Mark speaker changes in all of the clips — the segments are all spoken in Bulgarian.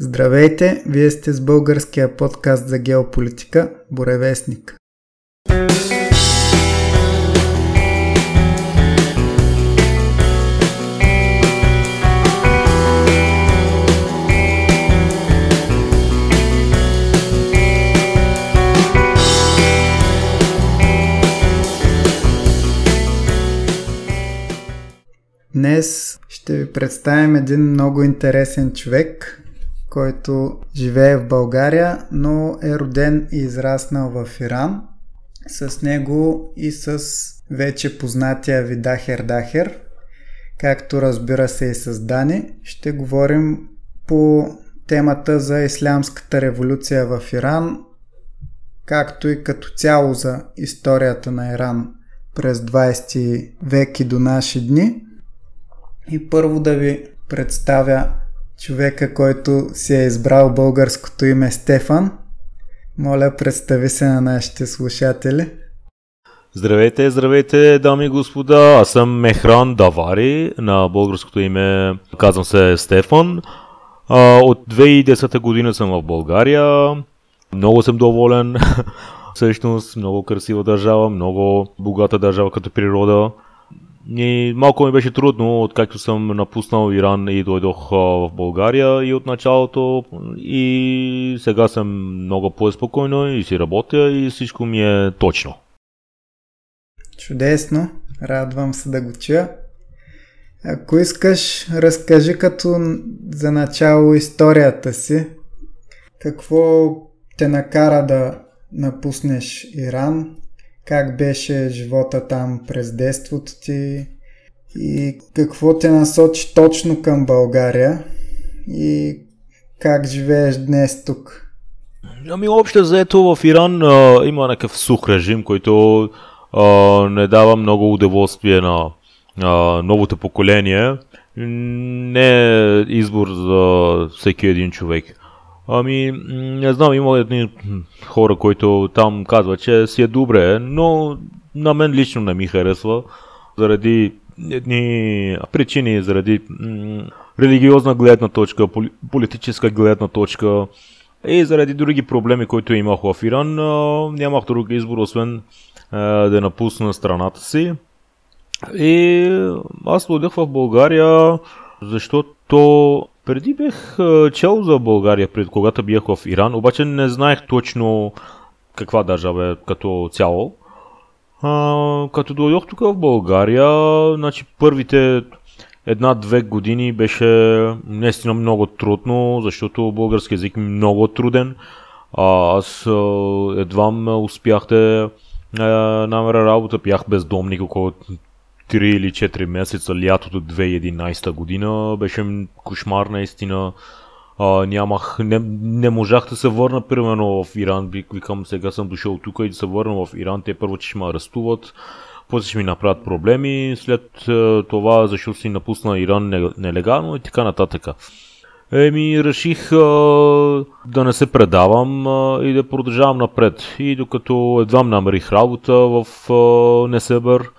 Speaker 1: Здравейте, вие сте с българския подкаст за геополитика Боревестник. Днес ще ви представим един много интересен човек, който живее в България, но е роден и израснал в Иран. С него и с вече познатия ви Дахер Дахер, както разбира се и с Дани, ще говорим по темата за ислямската революция в Иран, както и като цяло за историята на Иран през 20 век и до наши дни. И първо да ви представя човека, който си е избрал българското име Стефан. Моля, представи се на нашите слушатели.
Speaker 2: Здравейте, здравейте, дами и господа. Аз съм Мехран Давари, на българското име казвам се Стефан. От 2010 година съм в България. Много съм доволен. Всъщност, много красива държава, много богата държава като природа. И малко ми беше трудно, откакто съм напуснал Иран и дойдох в България и от началото. И сега съм много по-спокойно и си работя и всичко ми е точно.
Speaker 1: Чудесно, радвам се да го чуя. Ако искаш, разкажи като за начало историята си. Какво те накара да напуснеш Иран? Как беше живота там през детството ти и какво те насочи точно към България и как живееш днес тук?
Speaker 2: Ами общо заето в Иран а, има някакъв сух режим, който а, не дава много удоволствие на а, новото поколение. Не е избор за всеки един човек. Ами, не знам, има едни хора, които там казват, че си е добре, но на мен лично не ми харесва, заради едни причини, заради м- религиозна гледна точка, поли- политическа гледна точка и заради други проблеми, които имах в Иран, нямах друг избор, освен да напусна страната си. И аз дойдох в България, защото преди бех чел за България, пред когато бях в Иран, обаче не знаех точно каква държава е като цяло. А, като дойдох тук в България, значи първите една-две години беше наистина много трудно, защото български язик е много труден. А, аз едва успях да намеря работа, бях бездомник около 3 или 4 месеца лятото 2011 година. Беше кошмар наистина. А, нямах, не, не можах да се върна примерно в Иран. Викам, сега съм дошъл тук и да се върна в Иран. Те първо, че ще ме арестуват, после ще ми направят проблеми. След това, защото си напусна Иран нелегално и така нататък. Еми, реших а, да не се предавам а, и да продължавам напред. И докато едва намерих работа в а, Несебър,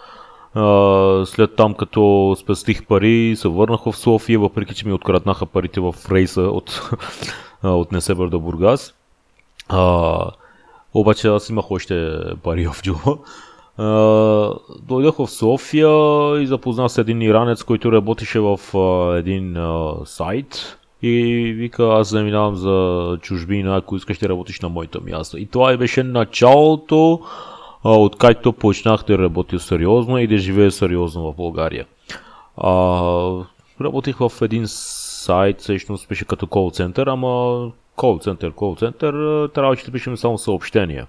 Speaker 2: след там, като спестих пари, се върнах в София, въпреки че ми откраднаха парите в рейса от, от Несебър до Бургас. А, обаче аз имах още пари в джоба. дойдох в София и запознах с един иранец, който работеше в а, един а, сайт. И вика, аз заминавам за чужбина, ако искаш ще работиш на моето място. И това беше началото откакто почнах да работя сериозно и да живея сериозно в България. А, работих в един сайт, всъщност беше като кол център, ама кол център, кол център, трябваше да пишем само съобщения.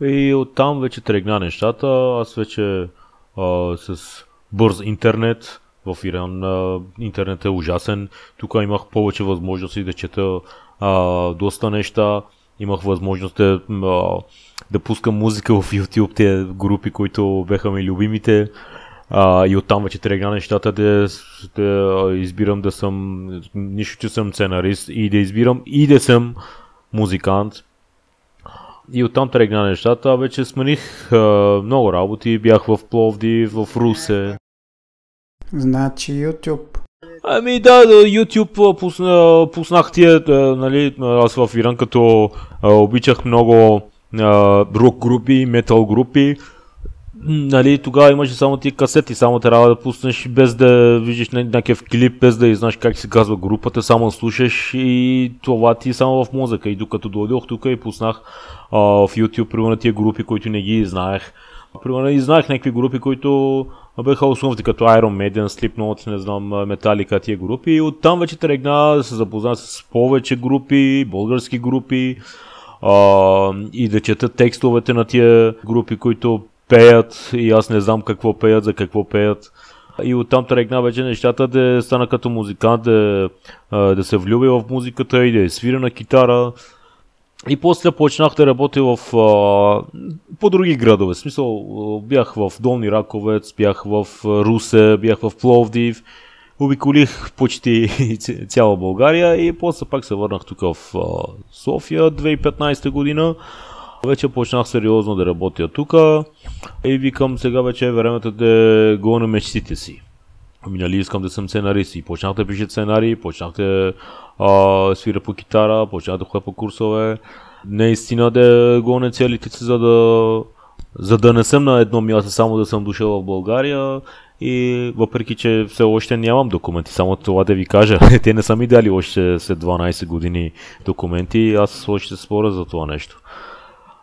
Speaker 2: И оттам вече тръгна нещата, аз вече а, с бърз интернет, в Иран а, интернет е ужасен, тук имах повече възможности да чета а, доста неща, имах възможност да, да пускам музика в YouTube, те групи, които беха ми любимите. А, и оттам вече тръгна нещата да, да избирам да съм, нищо, че съм сценарист и да избирам и да съм музикант. И оттам тръгна нещата, вече смених а, много работи, бях в Пловди, в Русе.
Speaker 1: Значи YouTube.
Speaker 2: Ами да, YouTube пусна, пуснах тия, нали, аз в Иран като обичах много рок групи, метал групи, нали, тогава имаше само ти касети, само трябва да пуснеш без да видиш някакъв клип, без да знаеш как се казва групата, само слушаш и това ти е само в мозъка. И докато дойдох тук и пуснах а, в YouTube, примерно тия групи, които не ги знаех. Примерно и знаех някакви групи, които бяха основните, като Iron Maiden, Slipknot, не знам, Metallica, тия групи. И оттам вече тръгна да се запозна с повече групи, български групи, а, и да чета текстовете на тия групи, които пеят и аз не знам какво пеят, за какво пеят. И оттам тръгна вече нещата да стана като музикант, да, да се влюбя в музиката и да свира на китара. И после почнах да работя в, а, по други градове. В смисъл, бях в Долни Раковец, бях в Русе, бях в Пловдив. Обиколих почти цяла България и после пак се върнах тук в София 2015 година. Вече почнах сериозно да работя тук и викам сега вече е времето да гоня мечтите си. Ами нали искам да съм сценарист и почнах да пиша сценарии, почнах да а, свира по китара, почнах да ходя по курсове. Наистина да гоня целите си, за да, за да не съм на едно място, само да съм дошъл в България и въпреки, че все още нямам документи, само това да ви кажа, те не са ми дали още след 12 години документи, аз още споря за това нещо.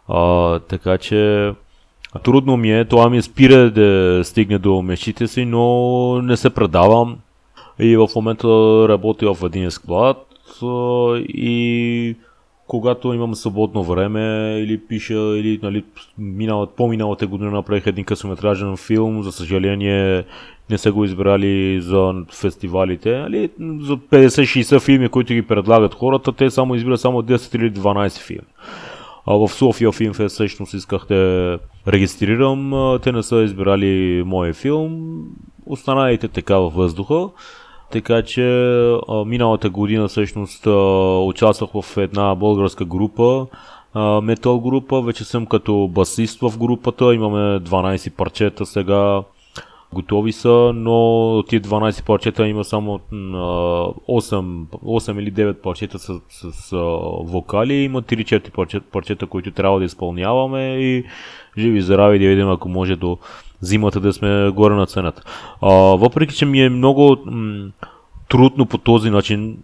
Speaker 2: А, така че трудно ми е, това ми спира да стигне до мечтите си, но не се предавам. И в момента работя в един склад и когато имам свободно време или пиша, или нали, минала, по-миналата година направих един късометражен филм, за съжаление не са го избрали за фестивалите. Нали, за 50-60 филми, които ги предлагат хората, те само избират само 10 или 12 филми. А в София Филмфест всъщност исках да регистрирам. Те не са избирали моя филм. Останалите така във въздуха. Така че миналата година всъщност участвах в една българска група, метал група. Вече съм като басист в групата. Имаме 12 парчета сега. Готови са, но от тия 12 парчета има само 8, 8 или 9 парчета с, с, с вокали. Има 3-4 парчета, парчета, които трябва да изпълняваме и живи здрави да видим ако може до зимата да сме горе на цената. А, въпреки, че ми е много м- трудно по този начин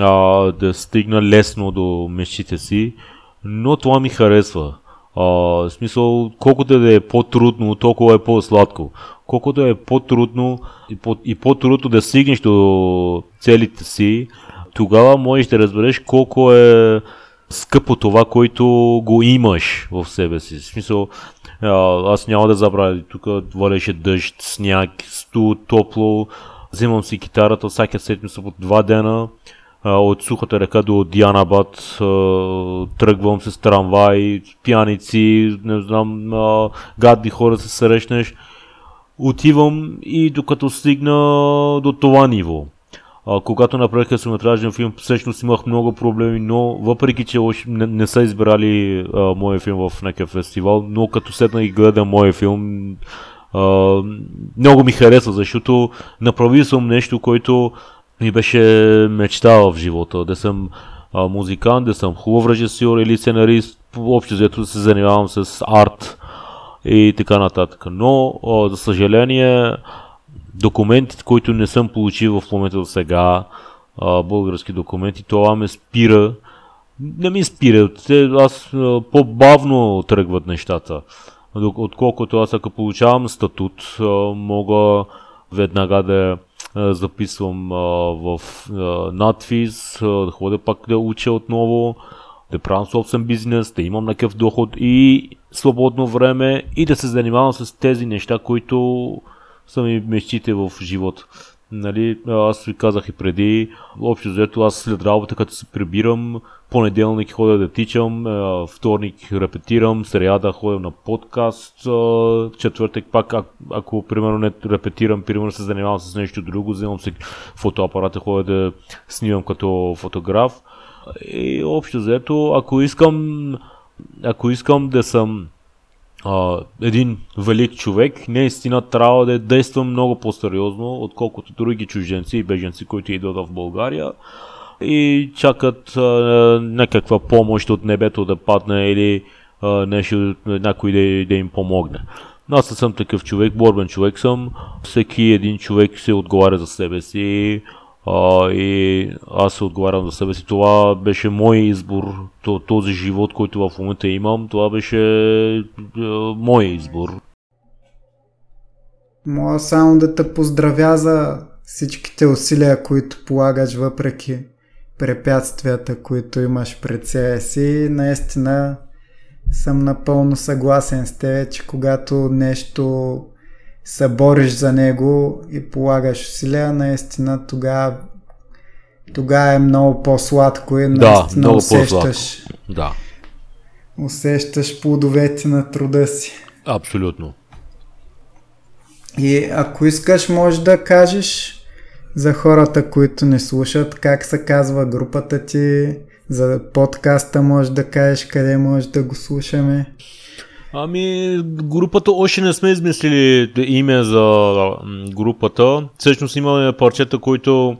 Speaker 2: а, да стигна лесно до мечтите си, но това ми харесва. А, в смисъл, колкото да е по-трудно, толкова е по-сладко. Колкото е по-трудно и, по- и по-трудно да стигнеш до целите си, тогава можеш да разбереш колко е скъпо това, което го имаш в себе си. В смисъл, аз няма да забравя, тук валеше дъжд, сняг, студ, топло, взимам си китарата всяка седмица по два дена, от сухата река до Дианабад, тръгвам с трамвай, пияници, не знам, гадни хора се срещнеш. Отивам и докато стигна до това ниво. Когато направих късометражен филм, всъщност имах много проблеми, но въпреки, че не, не са избрали а, моя филм в някакъв фестивал, но като седна и гледам моя филм, а, много ми хареса, защото направил съм нещо, което ми беше мечта в живота, да съм а, музикант, да съм хубав режисьор или сценарист, общо взето да се занимавам с арт и така нататък. Но, а, за съжаление, документите, които не съм получил в момента до сега, български документи, това ме спира. Не ми спира, аз а, по-бавно тръгват нещата. Отколкото аз ако получавам статут, мога веднага да записвам в надфиз, да ходя пак да уча отново, да правя собствен бизнес, да имам някакъв доход и свободно време и да се занимавам с тези неща, които са ми мечтите в живота. Нали, аз ви казах и преди, общо взето аз след работа, като се прибирам, понеделник ходя да тичам, вторник репетирам, сряда ходя на подкаст, четвъртък пак, ако, ако примерно не репетирам, примерно се занимавам с нещо друго, вземам си фотоапарата, ходя да снимам като фотограф. И общо взето, ако искам, ако искам да съм а, един велик човек, наистина трябва да действа много по-сериозно, отколкото други чужденци и беженци, които идват в България и чакат а, някаква помощ от небето да падне или а, нещо, някой да, да им помогне. Аз съм такъв човек, борбен човек съм. Всеки един човек се отговаря за себе си а, и аз се отговарям за себе си. Това беше мой избор, този живот, който в момента имам, това беше а, мой избор.
Speaker 1: Мога само да те поздравя за всичките усилия, които полагаш въпреки препятствията, които имаш пред себе си. Наистина съм напълно съгласен с теб, че когато нещо се бориш за него и полагаш усилия, наистина тогава тогава е много по-сладко и наистина да, усещаш,
Speaker 2: да.
Speaker 1: усещаш плодовете на труда си.
Speaker 2: Абсолютно.
Speaker 1: И ако искаш, може да кажеш за хората, които не слушат, как се казва групата ти, за подкаста може да кажеш къде може да го слушаме.
Speaker 2: Ами, групата още не сме измислили име за групата. Всъщност имаме парчета, които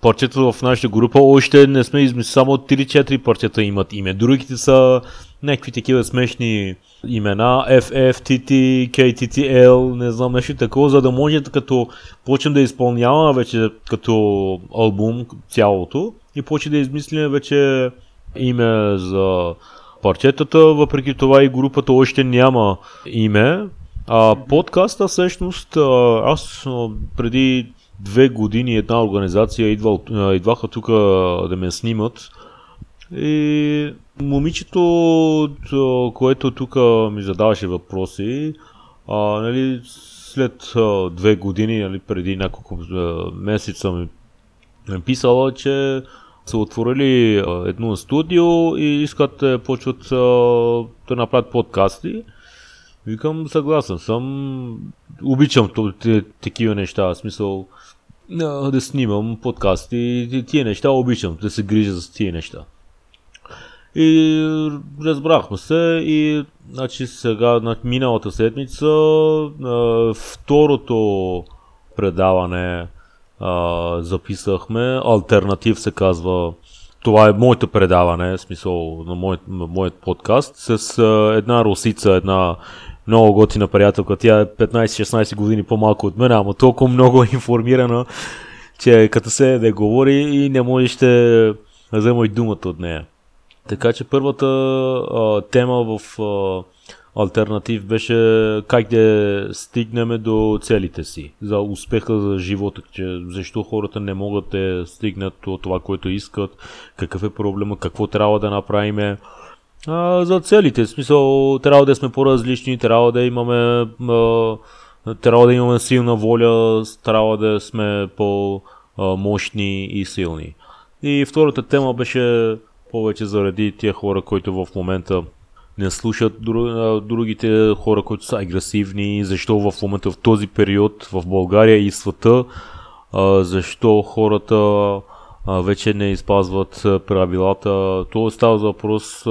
Speaker 2: парчета в нашата група още не сме измислили. Само 3-4 парчета имат име. Другите са някакви такива смешни имена, FF, TT, KTTL, не знам нещо такова, за да може като почнем да изпълняваме вече като албум цялото и почне да измислим вече име за парчетата, въпреки това и групата още няма име. А подкаста всъщност, аз преди две години една организация идва, идваха тук да ме снимат и момичето, което тук ми задаваше въпроси, а, нали, след а, две години, нали, преди няколко а, месеца ми е писала, че са отворили едно студио и искат да почват да направят подкасти. Викам, съгласен съм. Обичам такива неща, в смисъл да снимам подкасти, тия неща обичам, да се грижа за тия неща. И разбрахме се и значи сега, на миналата седмица, второто предаване а, записахме. Альтернатив се казва. Това е моето предаване, в смисъл на моят, моят подкаст, с а, една русица, една много готина приятелка. Тя е 15-16 години по-малко от мен, ама толкова много информирана, че като се да говори и не можеш взема и думата от нея. Така че първата а, тема в а, альтернатив беше как да стигнем до целите си, за успеха за живота, че защо хората не могат да стигнат до това, което искат, какъв е проблема, какво трябва да направим. А, за целите, в смисъл, трябва да сме по-различни, трябва да имаме а, трябва да имаме силна воля, трябва да сме по-мощни и силни. И втората тема беше повече заради тия хора, които в момента не слушат другите хора, които са агресивни, защо в момента в този период в България и света, защо хората вече не изпазват правилата. То става въпрос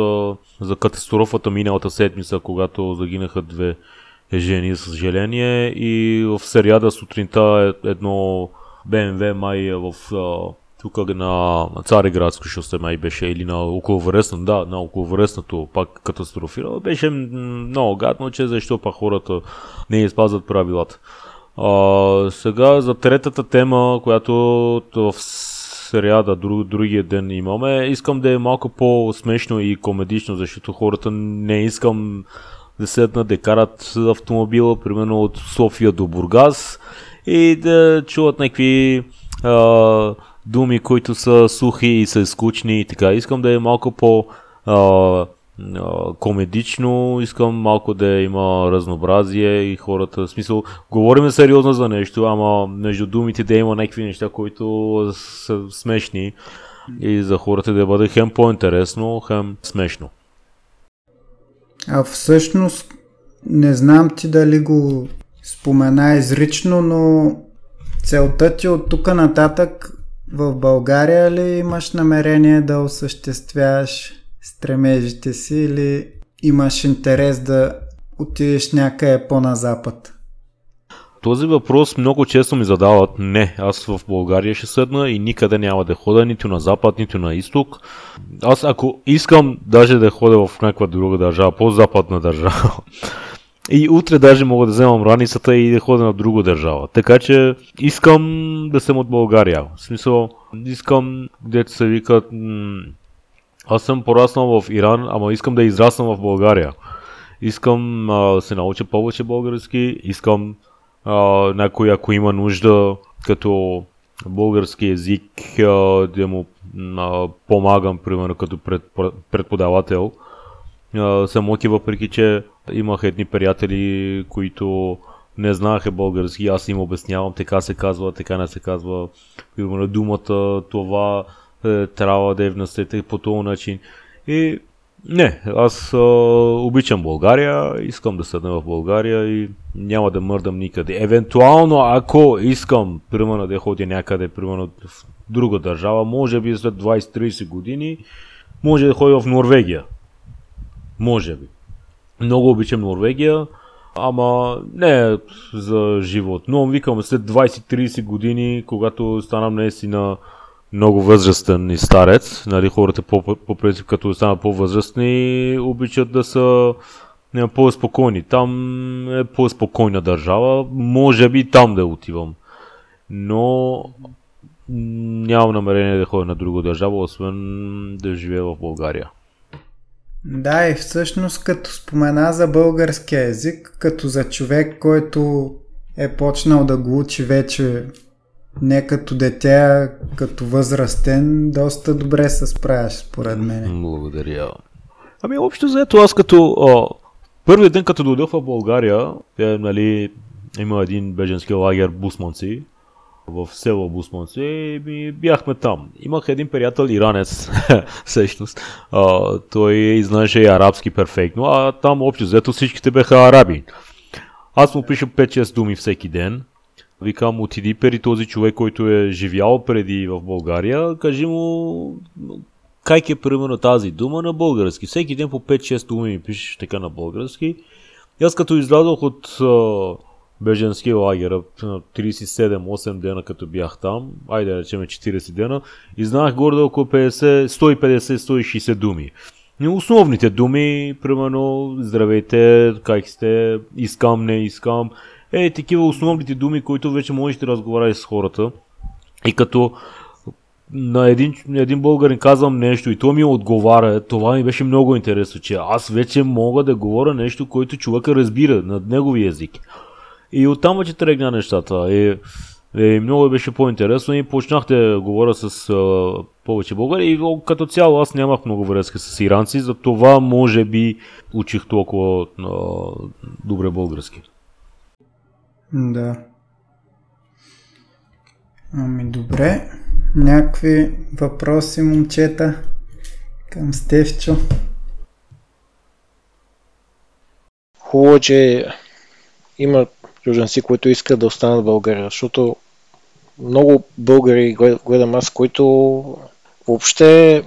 Speaker 2: за катастрофата миналата седмица, когато загинаха две жени, за съжаление. И в сериада сутринта е едно БМВ май в тук на Цареградско шосе май беше или на околовръстно, да, на околовръстното пак катастрофирало. Беше много гадно, че защо па хората не изпазват правилата. А, сега за третата тема, която в сериада друг, другия ден имаме, искам да е малко по-смешно и комедично, защото хората не искам да седнат да карат автомобила, примерно от София до Бургас и да чуват някакви а, думи, които са сухи и са скучни и така. Искам да е малко по а, комедично, искам малко да има разнообразие и хората, в смисъл, говорим сериозно за нещо, ама между думите да има някакви неща, които са смешни и за хората да бъде хем по-интересно, хем смешно.
Speaker 1: А всъщност, не знам ти дали го спомена изрично, но целта ти от тук нататък в България ли имаш намерение да осъществяваш стремежите си или имаш интерес да отидеш някъде по-на запад?
Speaker 2: Този въпрос много често ми задават. Не, аз в България ще седна и никъде няма да хода нито на запад, нито на изток. Аз ако искам даже да ходя в някаква друга държава, по-западна държава, и утре даже мога да вземам раницата и да ходя на друга държава. Така че искам да съм от България. В смисъл, искам, дето се викат, аз съм пораснал в Иран, ама искам да израснам в България. Искам а, да се науча повече български, искам а, някой, ако има нужда, като български язик, а, да му а, помагам, примерно, като пред, преподавател. Съм окей, въпреки че имах едни приятели, които не знаеха български, аз им обяснявам, така се казва, така не се казва. Примерно думата, това е, трябва да е внесете по този начин. И не, аз а, обичам България, искам да седна в България и няма да мърдам никъде. Евентуално, ако искам, примерно, да ходя някъде, примерно в друга държава, може би след 20-30 години, може да ходя в Норвегия. Може би. Много обичам Норвегия, ама не за живот. Но викам след 20-30 години, когато станам наистина много възрастен и старец, нали, хората по, по принцип като станат по-възрастни обичат да са не, по-спокойни. Там е по-спокойна държава, може би там да отивам. Но нямам намерение да ходя на друга държава, освен да живея в България.
Speaker 1: Да, и всъщност като спомена за българския език, като за човек, който е почнал да го учи вече не като дете, а като възрастен, доста добре се справяш, според мен.
Speaker 2: Благодаря. Ами общо заето аз като о, първият ден като дойдох в България, е, нали, има един беженски лагер Бусманци, в село Бусманци и бяхме там. Имах един приятел иранец, всъщност. А, той знаеше и арабски перфектно, а там общо взето всичките бяха араби. Аз му пиша 5-6 думи всеки ден. Викам, отиди при този човек, който е живял преди в България, кажи му как е примерно тази дума на български. Всеки ден по 5-6 думи ми пишеш така на български. И аз като излязох от беженски лагер, 37-8 дена като бях там, айде да речем 40 дена, и знаех горе около 50, 150-160 думи. Основните думи, примерно, здравейте, как сте, искам, не искам, е такива основните думи, които вече можеш да разговаряш с хората. И като на един, един българин казвам нещо и той ми отговаря, това ми беше много интересно, че аз вече мога да говоря нещо, което човека разбира на негови език. И оттам вече тръгна нещата. И, и много беше по-интересно и почнах да говоря с а, повече българи и като цяло аз нямах много връзка с иранци, за това може би учих толкова а, добре български.
Speaker 1: Да. Ами добре. Някакви въпроси, момчета, към Стевчо?
Speaker 3: Хубаво, че има чужденци, които искат да останат в България, защото много българи гледам аз, които въобще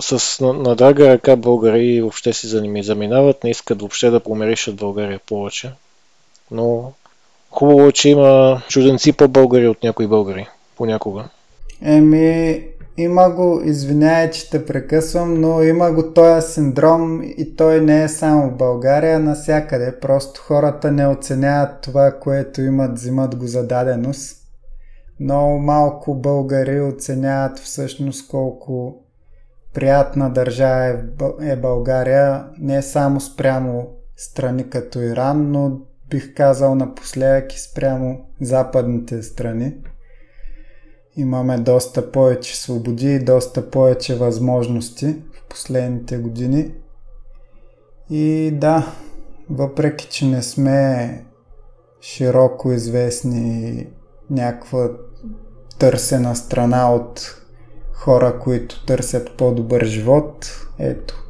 Speaker 3: с на, на драга ръка българи въобще си заминават, не искат въобще да помиришат България повече. Но хубаво е, че има чужденци по-българи от някои българи. Понякога.
Speaker 1: Еми, има го, извинявай, че те прекъсвам, но има го този синдром и той не е само в България, насякъде. Просто хората не оценяват това, което имат, взимат го за даденост. Много малко българи оценяват всъщност колко приятна държава е, е България, не само спрямо страни като Иран, но бих казал напоследък и спрямо западните страни имаме доста повече свободи и доста повече възможности в последните години. И да, въпреки че не сме широко известни някаква търсена страна от хора, които търсят по-добър живот, ето.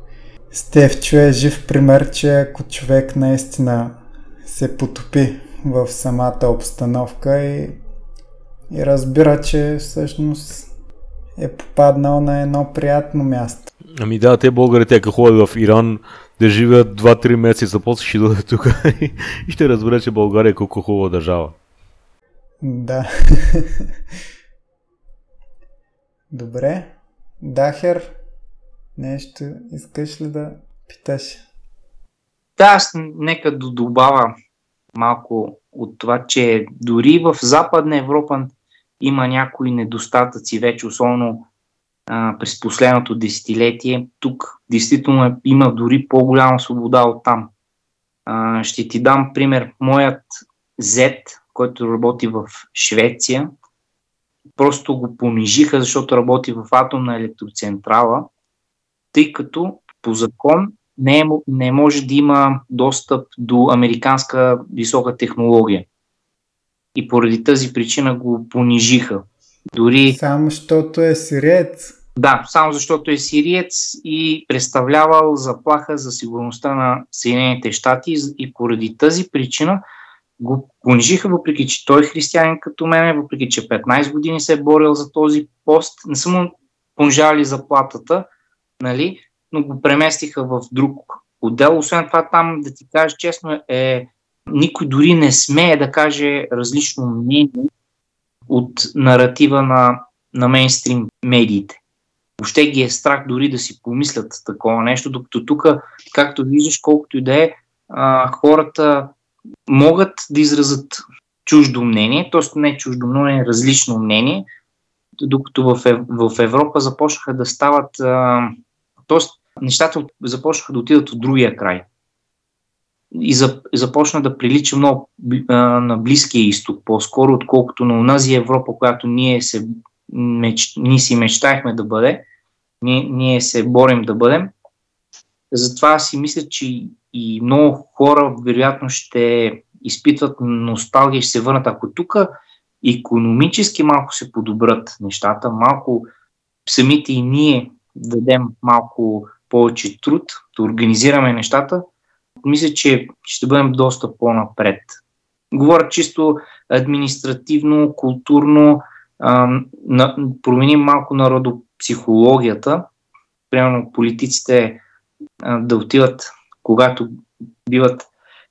Speaker 1: Стевчо е жив пример, че ако човек наистина се потопи в самата обстановка и и разбира, че всъщност е попаднал на едно приятно място.
Speaker 2: Ами да, те българите, ако ходят в Иран, да живеят 2-3 месеца, после ще дойдат тук и ще разбере, че България е колко хубава държава.
Speaker 1: Да. Добре. Дахер, нещо искаш ли да питаш?
Speaker 4: Да, аз нека да добавя малко от това, че дори в Западна Европа има някои недостатъци вече, особено а, през последното десетилетие. Тук действително е, има дори по-голяма свобода от там. А, ще ти дам пример. Моят Z, който работи в Швеция, просто го понижиха, защото работи в атомна електроцентрала, тъй като по закон не, е, не може да има достъп до американска висока технология. И поради тази причина го понижиха. Дори...
Speaker 1: Само защото е сириец.
Speaker 4: Да, само защото е сириец и представлявал заплаха за сигурността на Съединените щати и поради тази причина го понижиха, въпреки че той е християнин като мен, въпреки че 15 години се е борил за този пост. Не са му понижали заплатата, нали? но го преместиха в друг отдел. Освен това, там, да ти кажа честно, е никой дори не смее да каже различно мнение от наратива на, на мейнстрим медиите. Въобще ги е страх дори да си помислят такова нещо, докато тук, както виждаш, колкото и да е, хората могат да изразят чуждо мнение, т.е. не чуждо мнение, различно мнение, докато в Европа започнаха да стават, т.е. нещата започнаха да отидат от другия край. И започна да прилича много на Близкия изток, по-скоро, отколкото на онази Европа, която ние, се, меч, ние си мечтаехме да бъде, ние, ние се борим да бъдем. Затова си мисля, че и много хора вероятно ще изпитват носталгия ще се върнат. Ако тук економически малко се подобрат нещата, малко самите и ние дадем малко повече труд, да организираме нещата, мисля, че ще бъдем доста по-напред. Говоря чисто административно, културно, променим малко народопсихологията. Примерно политиците да отиват когато биват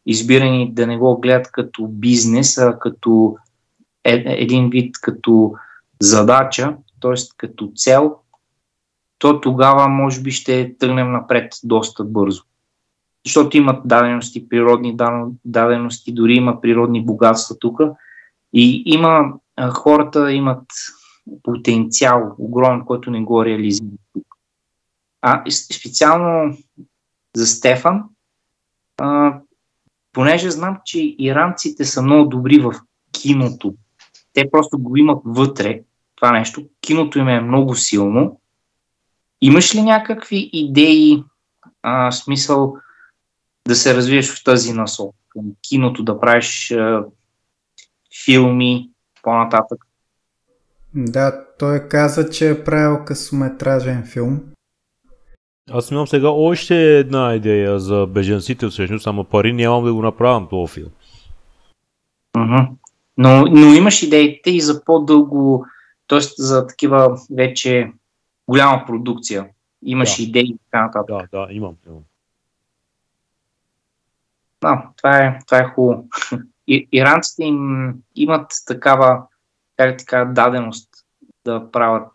Speaker 4: избирани да не го гледат като бизнес, а като е, един вид като задача, т.е. като цел, то тогава може би ще тръгнем напред доста бързо. Защото имат дадености, природни дадености, дори има природни богатства тук. И има, хората имат потенциал огромен, който не го реализират тук. А специално за Стефан, а, понеже знам, че иранците са много добри в киното. Те просто го имат вътре, това нещо. Киното им е много силно. Имаш ли някакви идеи, а, смисъл да се развиеш в тази насок? Киното, да правиш а, филми по-нататък?
Speaker 1: Да, той каза, че е правил късометражен филм.
Speaker 2: Аз имам сега още една идея за беженците всъщност, само пари нямам да го направям този филм.
Speaker 4: Но, но имаш идеите и за по-дълго, т.е. за такива вече голяма продукция. Имаш да. идеи и така нататък.
Speaker 2: Да, да, имам. имам.
Speaker 4: Да, това е, това е хубаво. И, иранците им имат такава, как така, даденост да правят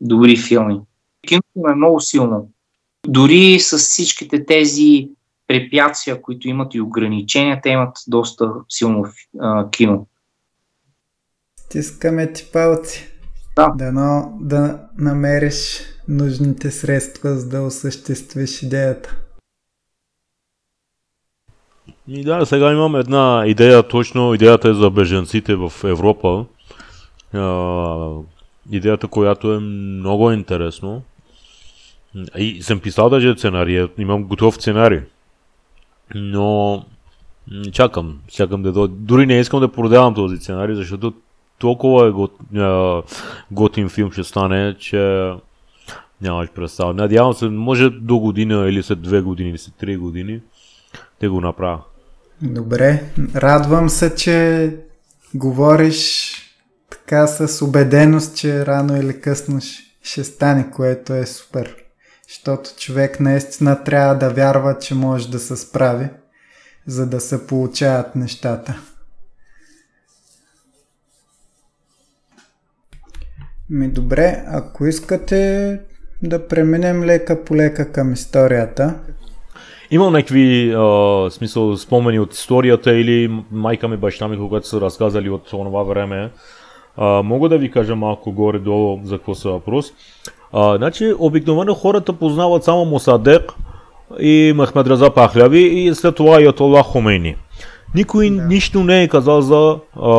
Speaker 4: добри филми. Киното е много силно. Дори с всичките тези препятствия, които имат и ограничения, те имат доста силно а, кино.
Speaker 1: Стискаме ти палци.
Speaker 4: Да.
Speaker 1: Дано да намериш нужните средства, за да осъществиш идеята.
Speaker 2: И да, сега имам една идея, точно идеята е за беженците в Европа. А, идеята, която е много интересно. И съм писал даже сценария, имам готов сценарий. Но чакам, чакам да дойде. Дори не искам да продавам този сценарий, защото толкова е гот, готин филм ще стане, че нямаш представа. Надявам се, може до година или след две години, или след три години да го направя.
Speaker 1: Добре, радвам се, че говориш така с убеденост, че рано или късно ще стане, което е супер. защото човек наистина трябва да вярва, че може да се справи, за да се получават нещата. Ми добре, ако искате да преминем лека по лека към историята.
Speaker 2: Имам някакви а, смисъл спомени от историята или майка ми, баща ми, когато са разказали от това време. А, мога да ви кажа малко горе-долу за какво са въпрос. А, значи, обикновено хората познават само Мусадек и Махмед Раза Пахляви и след това Ятола Хомейни. Никой да. нищо не е казал за а,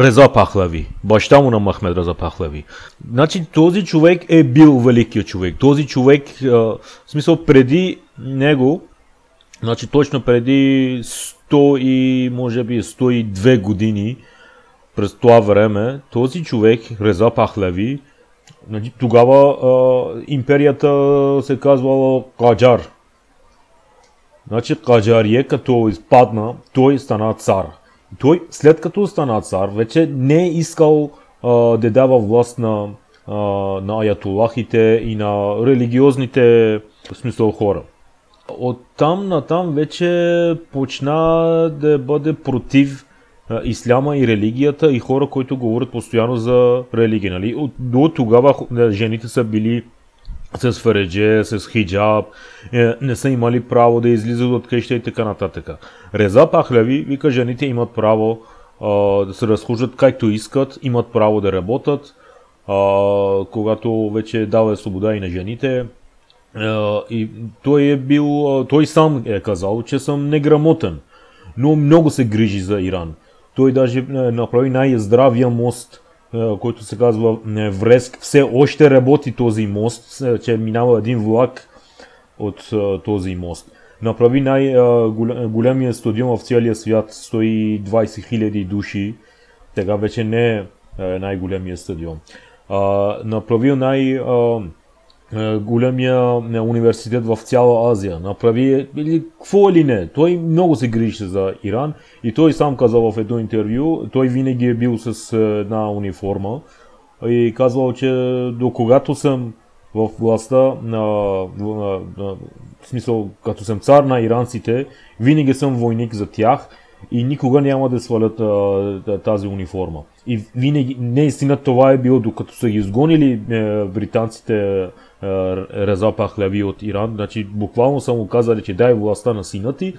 Speaker 2: Реза Пахлави, баща му на Махмед Реза Пахлави. Значи този човек е бил великият човек. Този човек, а, в смисъл преди него, значи точно преди 100 и може би 102 години, през това време, този човек, Реза Пахлави, значи, тогава а, империята се казвала Каджар. Значи Каджарие като изпадна, той стана цар. Той след като стана цар, вече не е искал а, да дава власт на, а, на аятолахите и на религиозните в смисъл хора. От там на там вече почна да бъде против исляма и религията и хора, които говорят постоянно за религия. Нали? От, до тогава жените са били с фаредже, с хиджаб, е, не са имали право да излизат от къща и така нататък. Реза Пахлеви вика, жените имат право а, да се разхождат както искат, имат право да работят, а, когато вече дава свобода и на жените. И той е бил, той сам е казал, че съм неграмотен, но много се грижи за Иран. Той даже направи най-здравия мост който се казва Вреск. Все още работи този мост, че минава един влак от този мост. Направи най-големия стадион в целия свят, 120 000 души. Тега вече не е най-големия стадион. Направил най- големия е, университет в цяла Азия. Направи или какво или не. Той много се грижи за Иран и той сам казал в едно интервю, той винаги е бил с е, една униформа и казвал, че до когато съм в властта на, на, на в смисъл, като съм цар на иранците, винаги съм войник за тях и никога няма да свалят а, тази униформа. И винаги, наистина това е било, докато са изгонили е, британците Реза Пахлеви от Иран, значи буквално са му казали, че дай властта на сина ти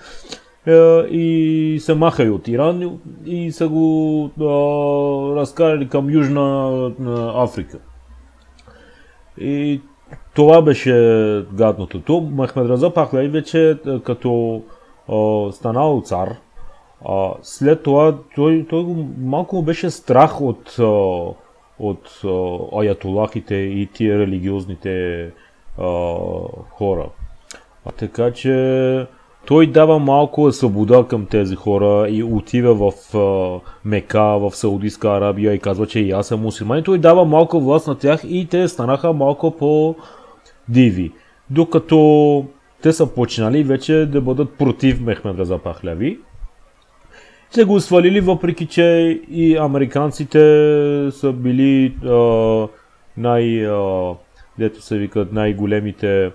Speaker 2: и се махали от Иран и са го е, разкарали към Южна Африка. И това беше гадното. То Махмед Раза Пахлеви вече като е, станал цар, а, след това той, той малко му беше страх от, от аятолахите и тия религиозните а, хора. А, така че той дава малко свобода към тези хора и отива в а, Мека, в Саудитска Арабия и казва, че и аз съм мусулман. Той дава малко власт на тях и те станаха малко по-диви. Докато те са почнали вече да бъдат против Мехмед Раза Пахляви се го свалили, въпреки че и американците са били а, най... А, дето се викат най-големите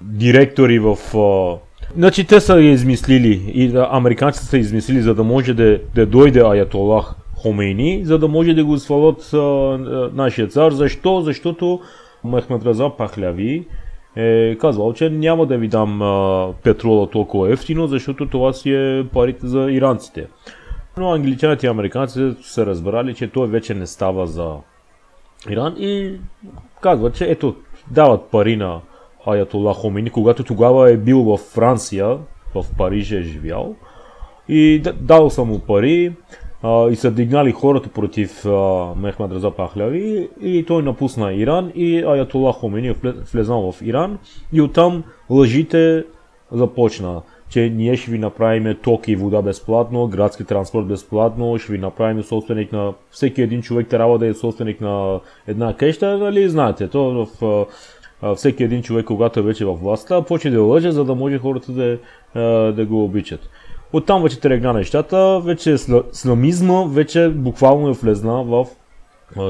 Speaker 2: директори в... А, значи те са измислили и да, американците са измислили, за да може да, да дойде Аятолах Хомейни, за да може да го свалят а, а, нашия цар. Защо? Защото Мехмед Раза Пахляви е казал, че няма да ви дам а, петрола толкова ефтино, защото това си е парите за иранците. Но англичаните и американците са разбрали, че той вече не става за Иран и казват, че ето, дават пари на Аятолла Хомини, когато тогава е бил във Франция, в Париж е живял. И дал съм му пари и са дигнали хората против а, Мехмед Раза Пахляви и, той напусна Иран и Аятолла Хомини е влезнал в Иран и оттам лъжите започна че ние ще ви направим ток и вода безплатно, градски транспорт безплатно, ще ви направим собственик на... Всеки един човек трябва да е собственик на една къща, нали знаете, то в всеки един човек, когато е вече във властта, почне да лъже, за да може хората да, да го обичат. Оттам вече тръгна нещата, вече сламизма вече буквално е влезна в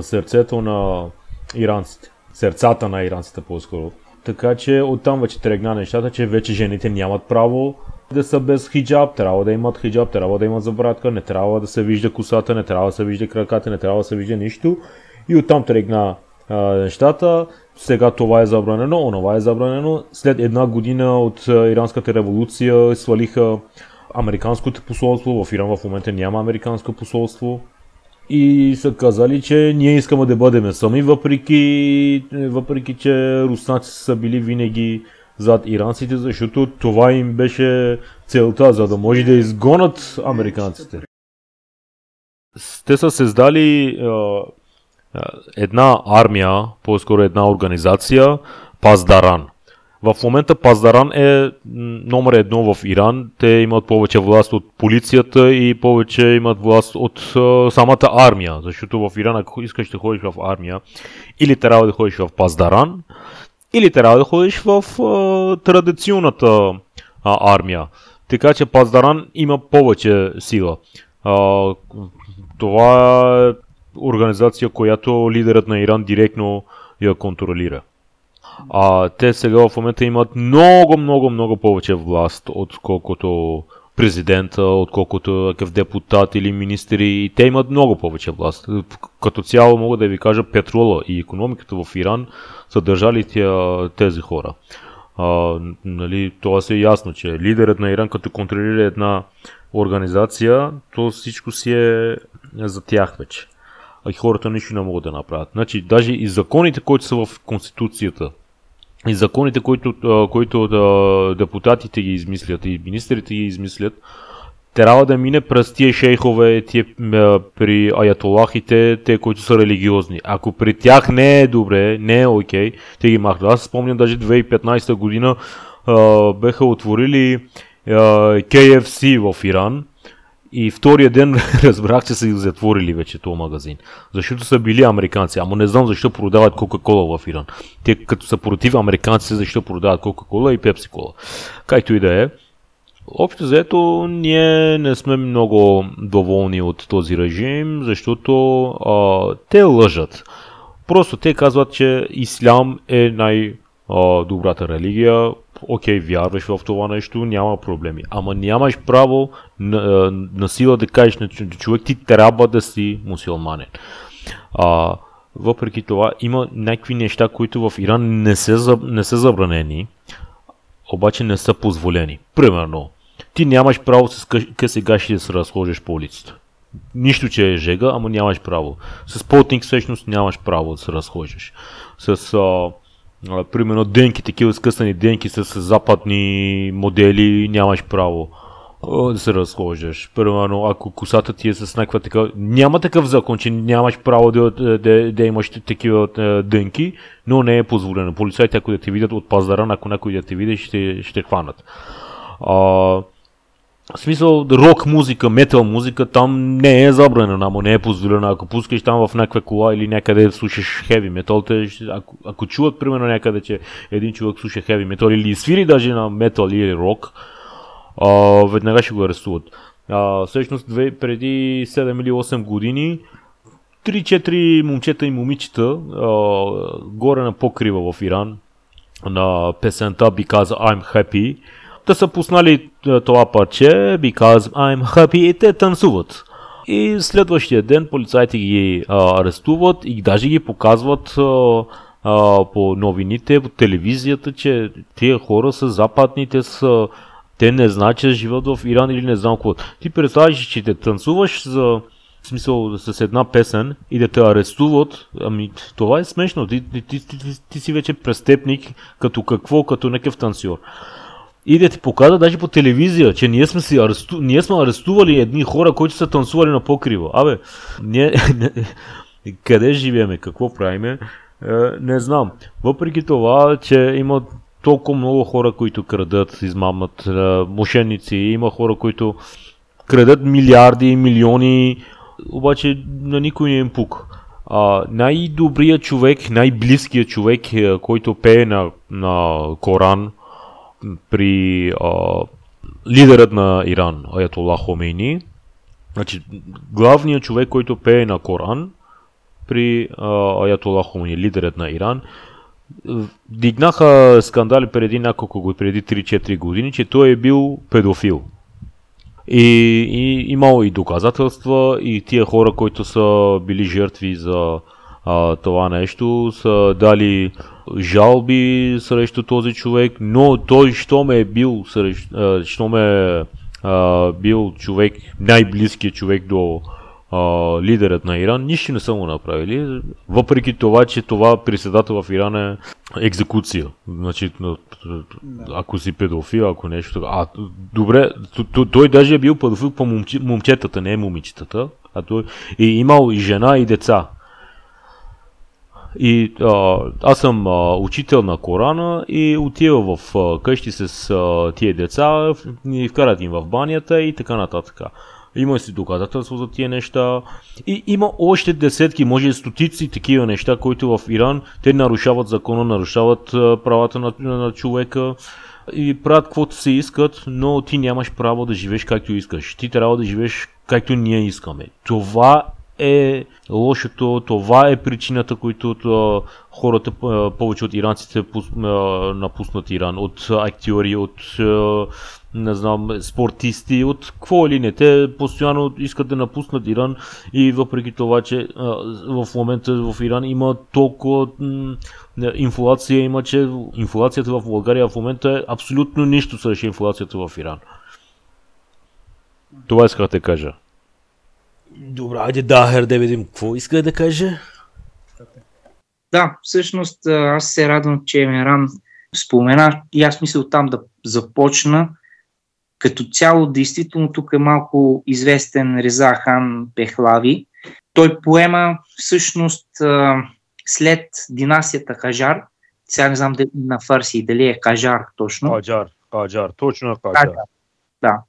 Speaker 2: сърцето на иранците. Сърцата на иранците по-скоро. Така че оттам вече тръгна нещата, че вече жените нямат право да са без хиджаб, трябва да имат хиджаб, трябва да имат забратка, не трябва да се вижда косата, не трябва да се вижда краката, не трябва да се вижда нищо. И оттам тръгна нещата. Сега това е забранено, онова е забранено. След една година от Иранската революция свалиха американското посолство. В Иран в момента няма американско посолство. И са казали, че ние искаме да бъдем сами, въпреки, въпреки че руснаци са били винаги зад иранците, защото това им беше целта, за да може да изгонат американците. Те са създали една армия, по-скоро една организация, Паздаран. В момента Паздаран е номер едно в Иран. Те имат повече власт от полицията и повече имат власт от а, самата армия. Защото в Иран, ако искаш да ходиш в армия, или трябва да ходиш в Паздаран, или трябва да ходиш в а, традиционната а, армия. Така че Паздаран има повече сила. А, това е организация, която лидерът на Иран директно я контролира. А, те сега в момента имат много, много, много повече власт, отколкото президента, отколкото такъв депутат или министри. И те имат много повече власт. Като цяло мога да ви кажа, петрола и економиката в Иран са държали тези хора. А, нали, това се е ясно, че лидерът на Иран, като контролира една организация, то всичко си е за тях вече а и хората нищо не могат да направят. Значи, даже и законите, които са в Конституцията, и законите, които, които депутатите ги измислят и министрите ги измислят, трябва да мине през тия шейхове, тия, при аятолахите, те, които са религиозни. Ако при тях не е добре, не е окей, те ги махнат. Аз спомням даже 2015 година а, беха отворили а, KFC в Иран и втория ден разбрах, че са ги затворили вече този магазин. Защото са били американци. Ама не знам защо продават Кока-Кола в Иран. Те като са против американци, защо продават Кока-Кола и Пепси-Кола. Както и да е. Общо заето, ние не сме много доволни от този режим, защото а, те лъжат. Просто те казват, че ислям е най-добрата религия, окей, вярваш в това нещо, няма проблеми. Ама нямаш право на, на сила да кажеш на човек, ти трябва да си мусулманен. А, въпреки това, има някакви неща, които в Иран не са, не са забранени, обаче не са позволени. Примерно, ти нямаш право с къси гаши да се разхождаш по улицата. Нищо, че е жега, ама нямаш право. С потник всъщност нямаш право да се разхождаш. С а, примерно денки, такива скъсани денки с западни модели, нямаш право да се разхождаш. Примерно, ако косата ти е с някаква така... Няма такъв закон, че нямаш право да, да, да имаш такива дънки, но не е позволено. Полицайите, ако да те видят от пазара, ако някой да те види, ще, ще хванат. А, в смисъл, рок музика, метал музика, там не е забранена, ама не е позволена. Ако пускаш там в някаква кола или някъде слушаш хеви метал, те, ако, ако чуват примерно някъде, че един човек слуша хеви метал или свири даже на метал или рок, а, веднага ще го арестуват. А, всъщност, две, преди 7 или 8 години, 3-4 момчета и момичета а, горе на покрива в Иран на песента Because I'm Happy да са пуснали е, това парче Because I'm Happy и те танцуват. И следващия ден полицайите ги а, арестуват и даже ги показват а, а, по новините, по телевизията, че тия хора са западни, те са те не знаят, че живеят в Иран или не знам какво. Ти представяш, че те танцуваш за в смисъл с една песен и да те арестуват, ами това е смешно. Ти, ти, ти, ти, ти, си вече престъпник, като какво, като някакъв танцор и да ти показва даже по телевизия, че ние сме, си аресту... ние сме арестували едни хора, които са танцували на покрива. Абе, ние... къде живееме, какво правиме, е, не знам. Въпреки това, че има толкова много хора, които крадат, измамат, е, мошенници, има хора, които крадат милиарди и милиони, обаче на никой не им пук. А, най-добрият човек, най-близкият човек, е, който пее на, на Коран, при а, лидерът на Иран, Аятолла Хомейни, значи, главният човек, който пее на Коран при а, Аятолла Хомейни, лидерът на Иран, дигнаха скандали преди няколко години, преди 3-4 години, че той е бил педофил. И, и имало и доказателства и тия хора, които са били жертви за а, това нещо, са дали жалби срещу този човек, но той, що ме е бил, срещу, що ме е бил човек, най-близкият човек до а, лидерът на Иран, нищо не са му направили, въпреки това, че това председател в Иран е екзекуция. Значи, ако си педофил, ако нещо. А, добре, той, той даже е бил педофил по момчетата, не е момичетата. А той е имал и жена и деца. И а, аз съм а, учител на Корана и отива в а, къщи с а, тия деца, ни вкарат им в банята и така нататък. Има си доказателство за тия неща. И има още десетки, може и стотици такива неща, които в Иран те нарушават закона, нарушават а, правата на, на човека и правят каквото се искат, но ти нямаш право да живееш както искаш. Ти трябва да живееш както ние искаме. Това е лошото, това е причината, които хората, повече от иранците напуснат Иран, от актьори, от не знам, спортисти, от какво ли не. Те постоянно искат да напуснат Иран и въпреки това, че в момента в Иран има толкова инфлация, има, че инфлацията в България в момента е абсолютно нищо срещу инфлацията в Иран. Това исках да кажа.
Speaker 5: Добре, айде Дахер да видим какво иска да каже.
Speaker 4: Да, всъщност аз се радвам, че Емеран спомена и аз мисля там да започна. Като цяло, действително тук е малко известен Реза Хан Пехлави. Той поема всъщност след династията Кажар, сега не знам дали на фарси дали е Кажар точно.
Speaker 2: Кажар, Кажар, точно Кажар.
Speaker 4: Да.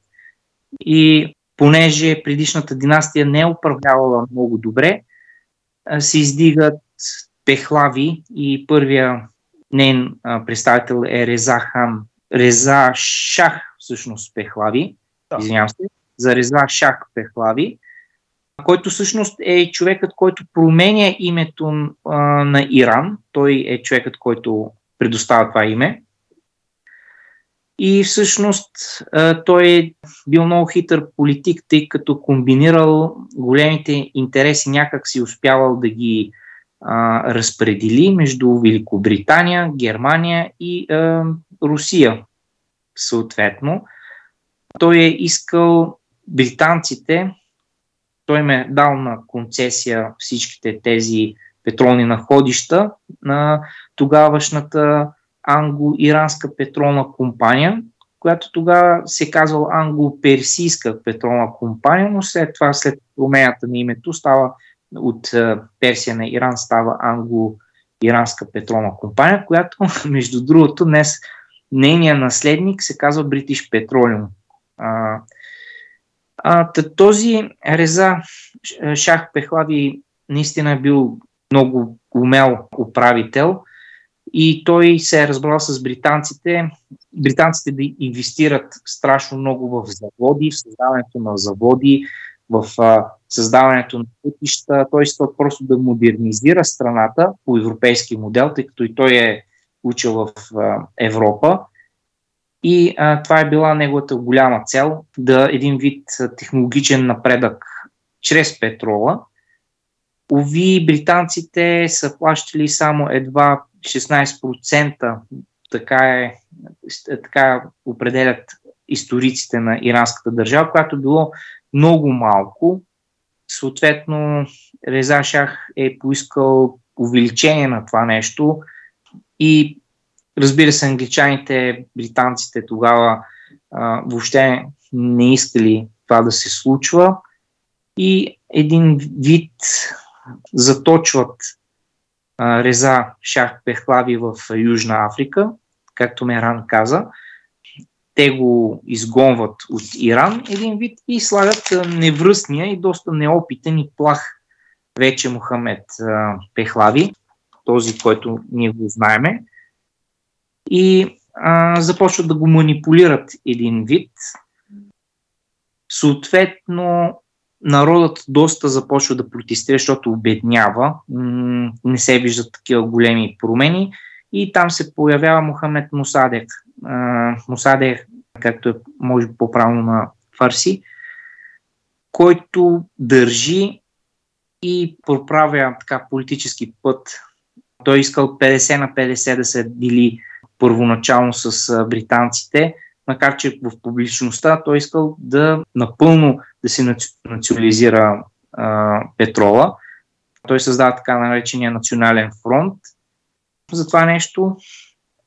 Speaker 4: И понеже предишната династия не е управлявала много добре, се издигат Пехлави и първия нейн представител е Реза Хан, Реза Шах, всъщност Пехлави, да. извинявам се, за Реза Шах Пехлави, който всъщност е човекът, който променя името а, на Иран. Той е човекът, който предоставя това име. И всъщност той е бил много хитър политик, тъй като комбинирал големите интереси, някак си успявал да ги а, разпредели между Великобритания, Германия и а, Русия. Съответно, той е искал британците, той ме е дал на концесия всичките тези петролни находища на тогавашната англо-иранска петролна компания, която тогава се казва англо-персийска петролна компания, но след това, след промената на името, става от е, Персия на Иран става англо-иранска петролна компания, която, между другото, днес нейният наследник се казва British Petroleum. А, а, този Реза Шах Пехлади наистина е бил много умел управител и той се е разбрал с британците, британците да инвестират страшно много в заводи, в създаването на заводи, в създаването на пътища, т.е. просто да модернизира страната по европейски модел, тъй като и той е учил в Европа. И а, това е била неговата голяма цел, да един вид технологичен напредък чрез петрола. Ови, британците са плащали само едва 16%, така, е, така определят историците на иранската държава, която било много малко. Съответно, Реза Шах е поискал увеличение на това нещо и разбира се, англичаните, британците тогава а, въобще не искали това да се случва и един вид заточват Реза Шах Пехлави в Южна Африка, както Меран каза, те го изгонват от Иран един вид и слагат невръстния и доста неопитен и плах вече Мохамед Пехлави, този, който ние го знаеме. И а, започват да го манипулират един вид. Съответно, народът доста започва да протестира, защото обеднява, не се виждат такива големи промени и там се появява Мохамед Мусадек. Мусадек, както е може би по-правилно на фарси, който държи и проправя така политически път. Той искал 50 на 50 да се дели първоначално с британците, макар че в публичността той искал да напълно да се национализира а, петрола. Той създава така наречения национален фронт за това нещо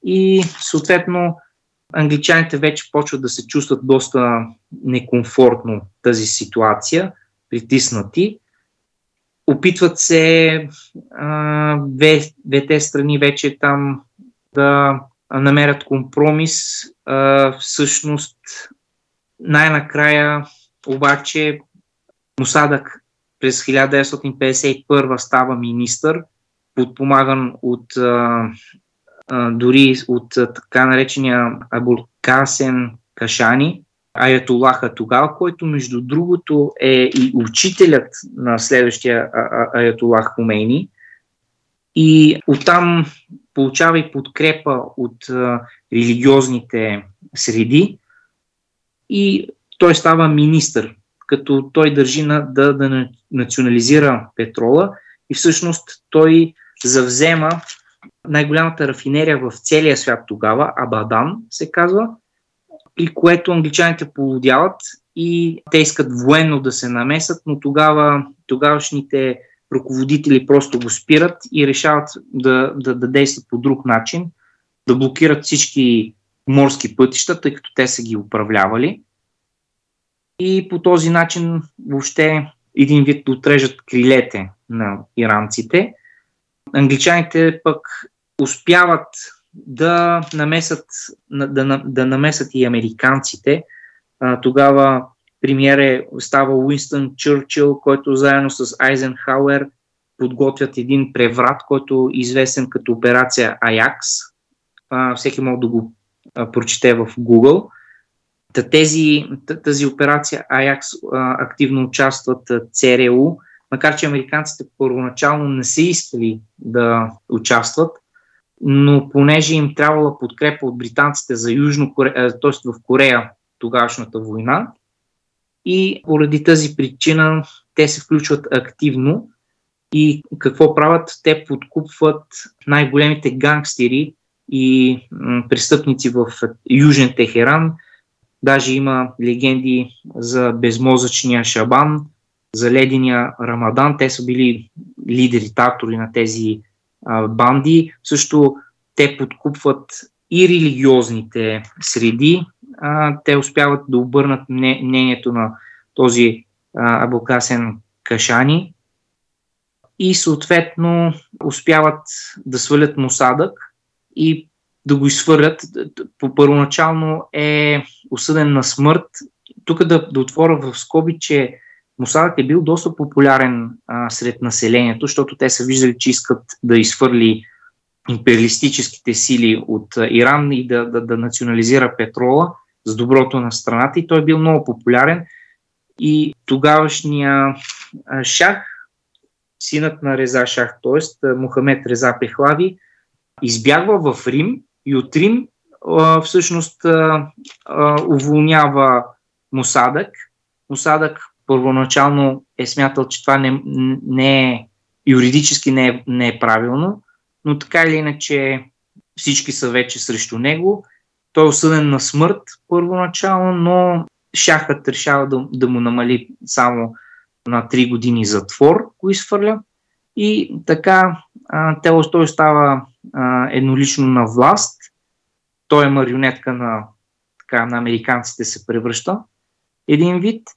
Speaker 4: и съответно англичаните вече почват да се чувстват доста некомфортно тази ситуация, притиснати. Опитват се а, две, двете страни вече там да намерят компромис. А, всъщност, най-накрая обаче Мусадък през 1951 става министър, подпомаган от а, а, дори от а, така наречения Абулкасен Кашани, Аятолаха тогава, който между другото е и учителят на следващия Аятолах Хумейни. И оттам получава и подкрепа от а, религиозните среди и той става министър, като той държи на, да, да национализира петрола и всъщност той завзема най-голямата рафинерия в целия свят тогава, Абадан се казва, при което англичаните полудяват и те искат военно да се намесат, но тогава тогавашните ръководители просто го спират и решават да, да, да действат по друг начин, да блокират всички морски пътища, тъй като те са ги управлявали. И по този начин въобще един вид отрежат крилете на иранците. Англичаните пък успяват да намесат, да, да намесат и американците. А, тогава премьер е, става Уинстън Чърчил, който заедно с Айзенхауер подготвят един преврат, който е известен като операция Аякс. А, всеки може да го а, прочете в Google. Тези, тази операция Аякс активно участват ЦРУ, макар че американците първоначално не са искали да участват, но понеже им трябвала подкрепа от британците за Южно Корея, т.е. в Корея тогавашната война, и поради тази причина те се включват активно и какво правят? Те подкупват най-големите гангстери и престъпници в Южен Техеран. Даже има легенди за безмозъчния Шабан, за ледения Рамадан. Те са били лидери, татори на тези а, банди. Също те подкупват и религиозните среди. А, те успяват да обърнат мнението на този а, Абукасен Кашани и съответно успяват да свалят Мусадък и да го изхвърлят. По първоначално е осъден на смърт. Тук да, да отворя в скоби, че Мусадък е бил доста популярен а, сред населението, защото те са виждали, че искат да изхвърли империалистическите сили от Иран и да, да, да национализира петрола с доброто на страната и той е бил много популярен и тогавашния шах, синът на Реза Шах, т.е. Мохамед Реза Пехлави, избягва в Рим Рим всъщност уволнява Мусадък. Мусадък първоначално е смятал, че това не, не е юридически не е, не е правилно, но така или иначе всички са вече срещу него. Той е осъден на смърт първоначално, но шахът решава да, да му намали само на 3 години затвор, го изхвърля. И така а, той става а, еднолично на власт. Той е марионетка на, така, на американците се превръща един вид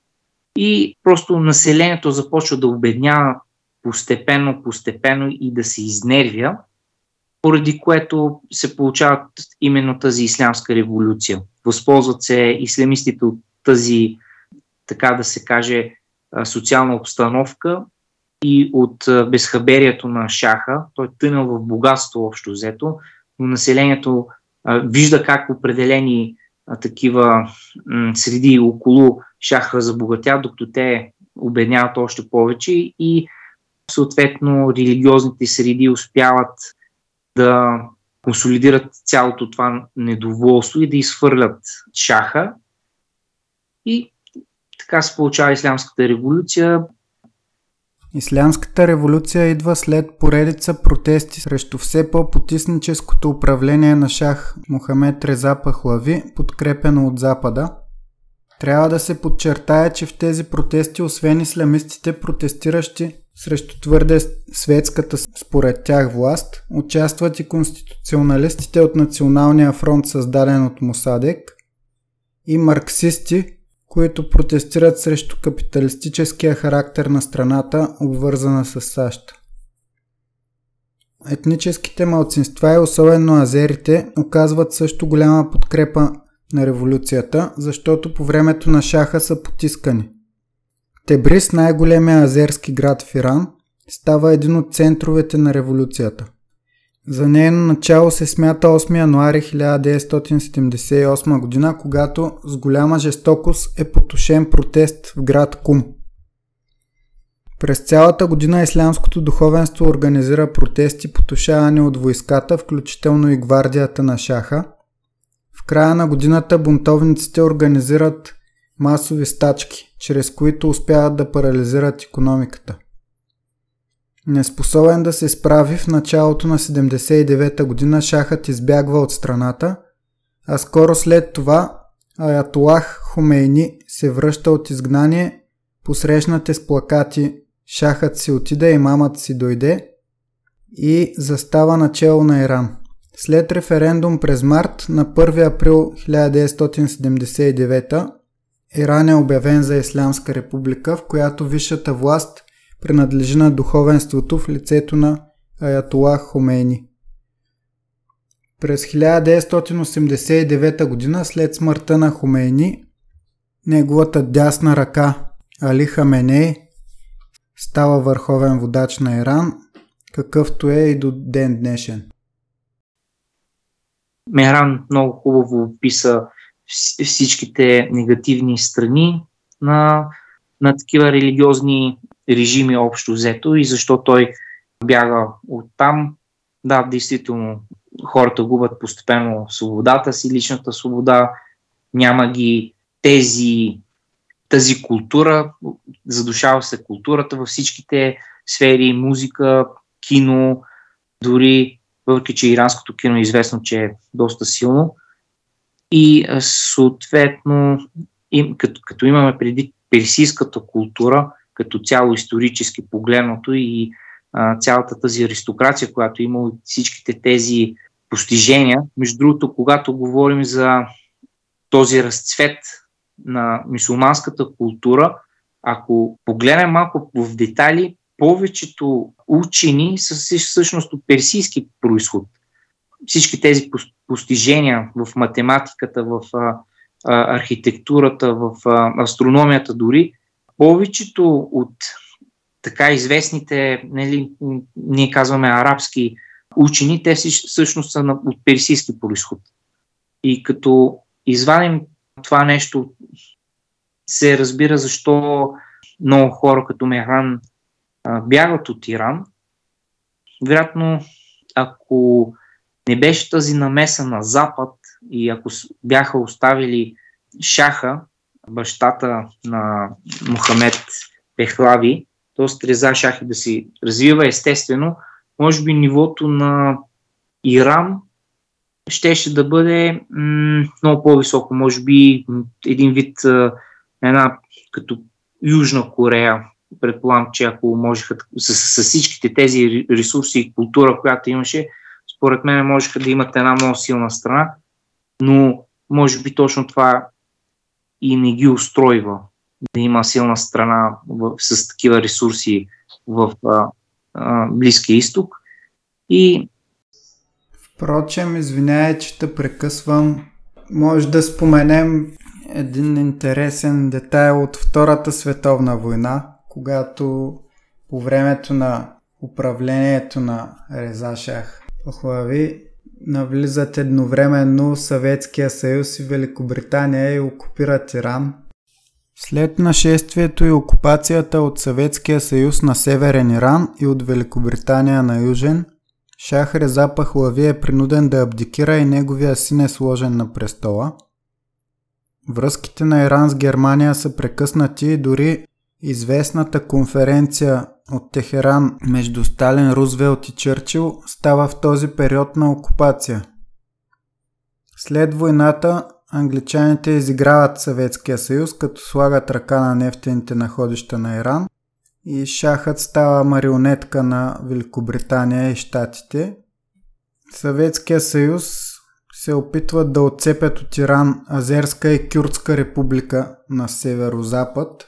Speaker 4: и просто населението започва да обеднява постепенно, постепенно и да се изнервя, поради което се получава именно тази ислямска революция. Възползват се ислямистите от тази, така да се каже, социална обстановка и от безхаберието на шаха. Той е тънал в богатство общо взето, но населението вижда как определени такива среди около шаха забогатят, докато те обедняват още повече и съответно религиозните среди успяват да консолидират цялото това недоволство и да изхвърлят шаха. И така се получава Ислямската революция.
Speaker 1: Ислямската революция идва след поредица протести срещу все по-потисническото управление на шах Мохамед Реза Пахлави, подкрепено от Запада. Трябва да се подчертая, че в тези протести, освен ислямистите, протестиращи срещу твърде светската според тях власт, участват и конституционалистите от Националния фронт, създаден от Мусадек, и марксисти, които протестират срещу капиталистическия характер на страната, обвързана с САЩ. Етническите малцинства и особено азерите оказват също голяма подкрепа на революцията, защото по времето на шаха са потискани. Тебрис, най-големия азерски град в Иран, става един от центровете на революцията. За нейно начало се смята 8 януари 1978 година, когато с голяма жестокост е потушен протест в град Кум. През цялата година ислямското духовенство организира протести, потушавани от войската, включително и гвардията на шаха. В края на годината бунтовниците организират масови стачки, чрез които успяват да парализират економиката. Неспособен да се справи в началото на 79-та година шахът избягва от страната, а скоро след това Аятолах Хомейни се връща от изгнание, посрещнате с плакати Шахът си отиде и мамът си дойде и застава начало на Иран. След референдум през март на 1 април 1979 Иран е обявен за Ислямска република, в която висшата власт принадлежи на духовенството в лицето на Аятолах Хомейни. През 1989 г. след смъртта на Хомейни, неговата дясна ръка Али Хаменей става върховен водач на Иран, какъвто е и до ден днешен.
Speaker 4: Мехран много хубаво описа всичките негативни страни на, на такива религиозни режими общо взето и защо той бяга от там. Да, действително, хората губят постепенно свободата си, личната свобода, няма ги тези, тази култура, задушава се културата във всичките сфери, музика, кино, дори въпреки че иранското кино е известно, че е доста силно. И съответно, им, като, като имаме преди персийската култура, като цяло исторически погледното и а, цялата тази аристокрация, която има от всичките тези постижения. Между другото, когато говорим за този разцвет на мусулманската култура, ако погледнем малко в детали, повечето учени са всъщност от персийски происход. Всички тези постижения в математиката, в архитектурата, в астрономията дори, повечето от така известните, нали, ние казваме арабски учени, те всъщност са от персийски происход. И като извадим това нещо, се разбира защо много хора като Мехран бягат от Иран. Вероятно, ако не беше тази намеса на Запад и ако бяха оставили Шаха, бащата на Мохамед Пехлави, т.е. Реза Шахи да си развива естествено, може би нивото на Иран щеше да бъде м- много по-високо. Може би един вид една като Южна Корея. Предполагам, че ако можеха с, с всичките тези ресурси и култура, която имаше, според мен можеха да имат една много силна страна, но може би точно това и не ги устройва да има силна страна в, с такива ресурси в а, а, Близкия изток. И
Speaker 1: Впрочем, извинявай, че те прекъсвам. Може да споменем един интересен детайл от Втората световна война, когато по времето на управлението на Резашах Пахлави навлизат едновременно Съветския съюз и Великобритания и окупират Иран. След нашествието и окупацията от Съветския съюз на Северен Иран и от Великобритания на Южен, Шах Реза Пахлави е принуден да абдикира и неговия син е сложен на престола. Връзките на Иран с Германия са прекъснати и дори известната конференция от Техеран между Сталин, Рузвелт и Чърчил става в този период на окупация. След войната англичаните изиграват Съветския съюз, като слагат ръка на нефтените находища на Иран и шахът става марионетка на Великобритания и Штатите. Съветския съюз се опитват да отцепят от Иран Азерска и Кюртска република на северо-запад,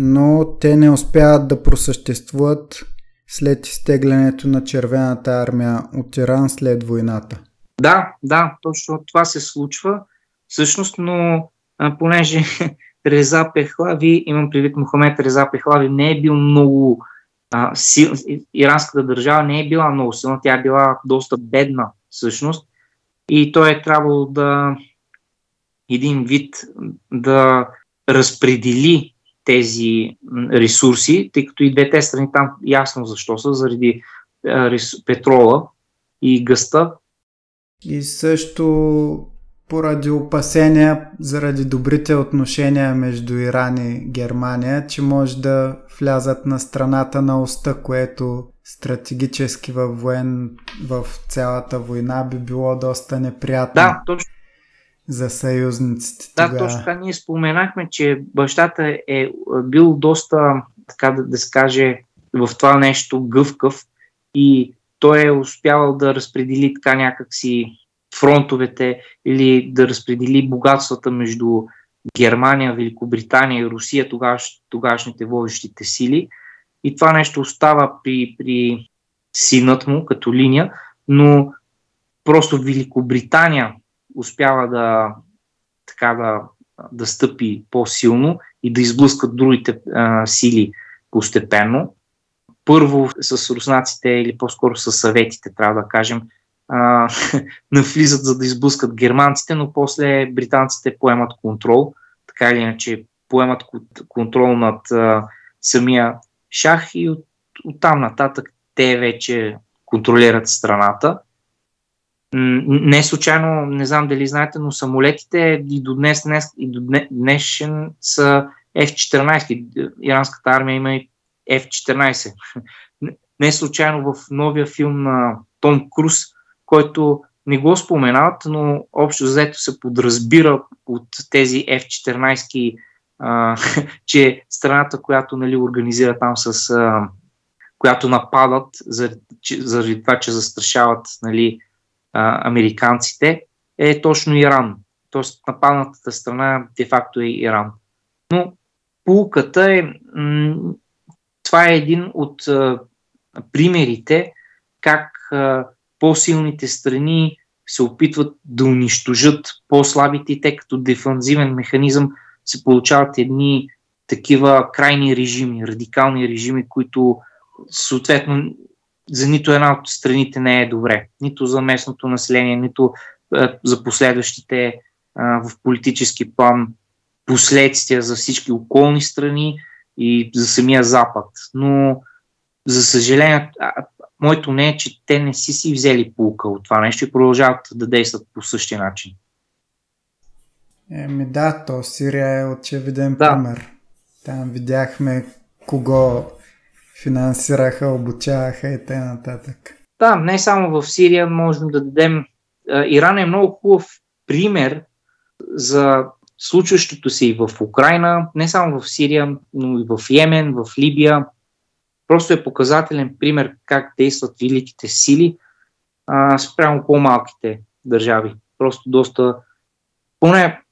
Speaker 1: но те не успяват да просъществуват след изтеглянето на червената армия от Иран след войната.
Speaker 4: Да, да, точно това се случва. Всъщност, но а, понеже Реза Пехлави, имам предвид Мохамед Реза Пехлави, не е бил много а, сил, иранската държава не е била много силна, тя е била доста бедна всъщност и той е трябвало да един вид да разпредели тези ресурси, тъй като и двете страни там ясно защо са, заради петрола и гъста.
Speaker 1: И също поради опасения заради добрите отношения между Иран и Германия, че може да влязат на страната на оста, което стратегически във воен, в цялата война би било доста неприятно.
Speaker 4: Да, точно.
Speaker 1: За съюзниците.
Speaker 4: Да, тогава. точно така. Ние споменахме, че бащата е бил доста, така да, да се каже, в това нещо гъвкав и той е успявал да разпредели така някакси фронтовете или да разпредели богатствата между Германия, Великобритания и Русия, тогаш, тогашните водещите сили. И това нещо остава при, при синът му като линия, но просто Великобритания успява да, така да, да стъпи по-силно и да изблъскат другите а, сили постепенно. Първо с руснаците или по-скоро с съветите, трябва да кажем, а, навлизат за да изблъскат германците, но после британците поемат контрол, така или иначе поемат контрол над а, самия шах и от, от там нататък те вече контролират страната. Не случайно, не знам дали знаете, но самолетите и до днес, днес и до днешен са F-14. Иранската армия има и F-14. Не случайно в новия филм на Том Круз който не го споменават, но общо взето се подразбира от тези F-14, а, че страната, която нали, организира там с... А, която нападат заради, заради това, че застрашават нали, а, американците, е точно Иран. Тоест нападнатата страна де-факто е Иран. Но полуката е... М- това е един от а, примерите как а, по-силните страни се опитват да унищожат по-слабите и те като дефанзивен механизъм се получават едни такива крайни режими, радикални режими, които съответно за нито една от страните не е добре. Нито за местното население, нито е, за последващите е, в политически план последствия за всички околни страни и за самия Запад. Но, за съжаление, моето не е, че те не си си взели полука от това нещо и продължават да действат по същия начин.
Speaker 1: Еми да, то Сирия е очевиден да. пример. Там видяхме кого финансираха, обучаваха и т.н.
Speaker 4: Да, не само в Сирия можем да дадем. Иран е много хубав пример за случващото се и в Украина, не само в Сирия, но и в Йемен, в Либия, Просто е показателен пример как действат великите сили а, спрямо по-малките държави. Просто доста, поне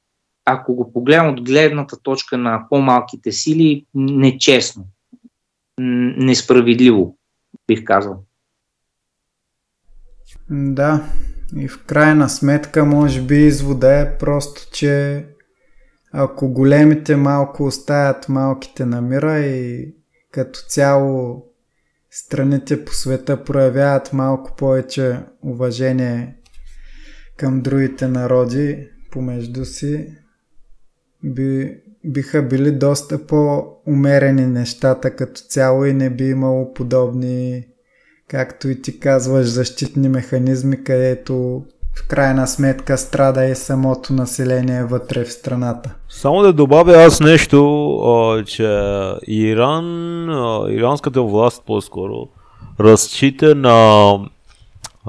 Speaker 4: ако го погледам от гледната точка на по-малките сили, нечестно, несправедливо, бих казал.
Speaker 1: Да, и в крайна сметка, може би извода е просто, че ако големите малко оставят малките на мира и като цяло страните по света проявяват малко повече уважение към другите народи помежду си, би, биха били доста по-умерени нещата като цяло и не би имало подобни както и ти казваш, защитни механизми, където в крайна сметка страда и самото население вътре в страната.
Speaker 2: Само да добавя аз нещо, че Иран, иранската власт по-скоро разчита на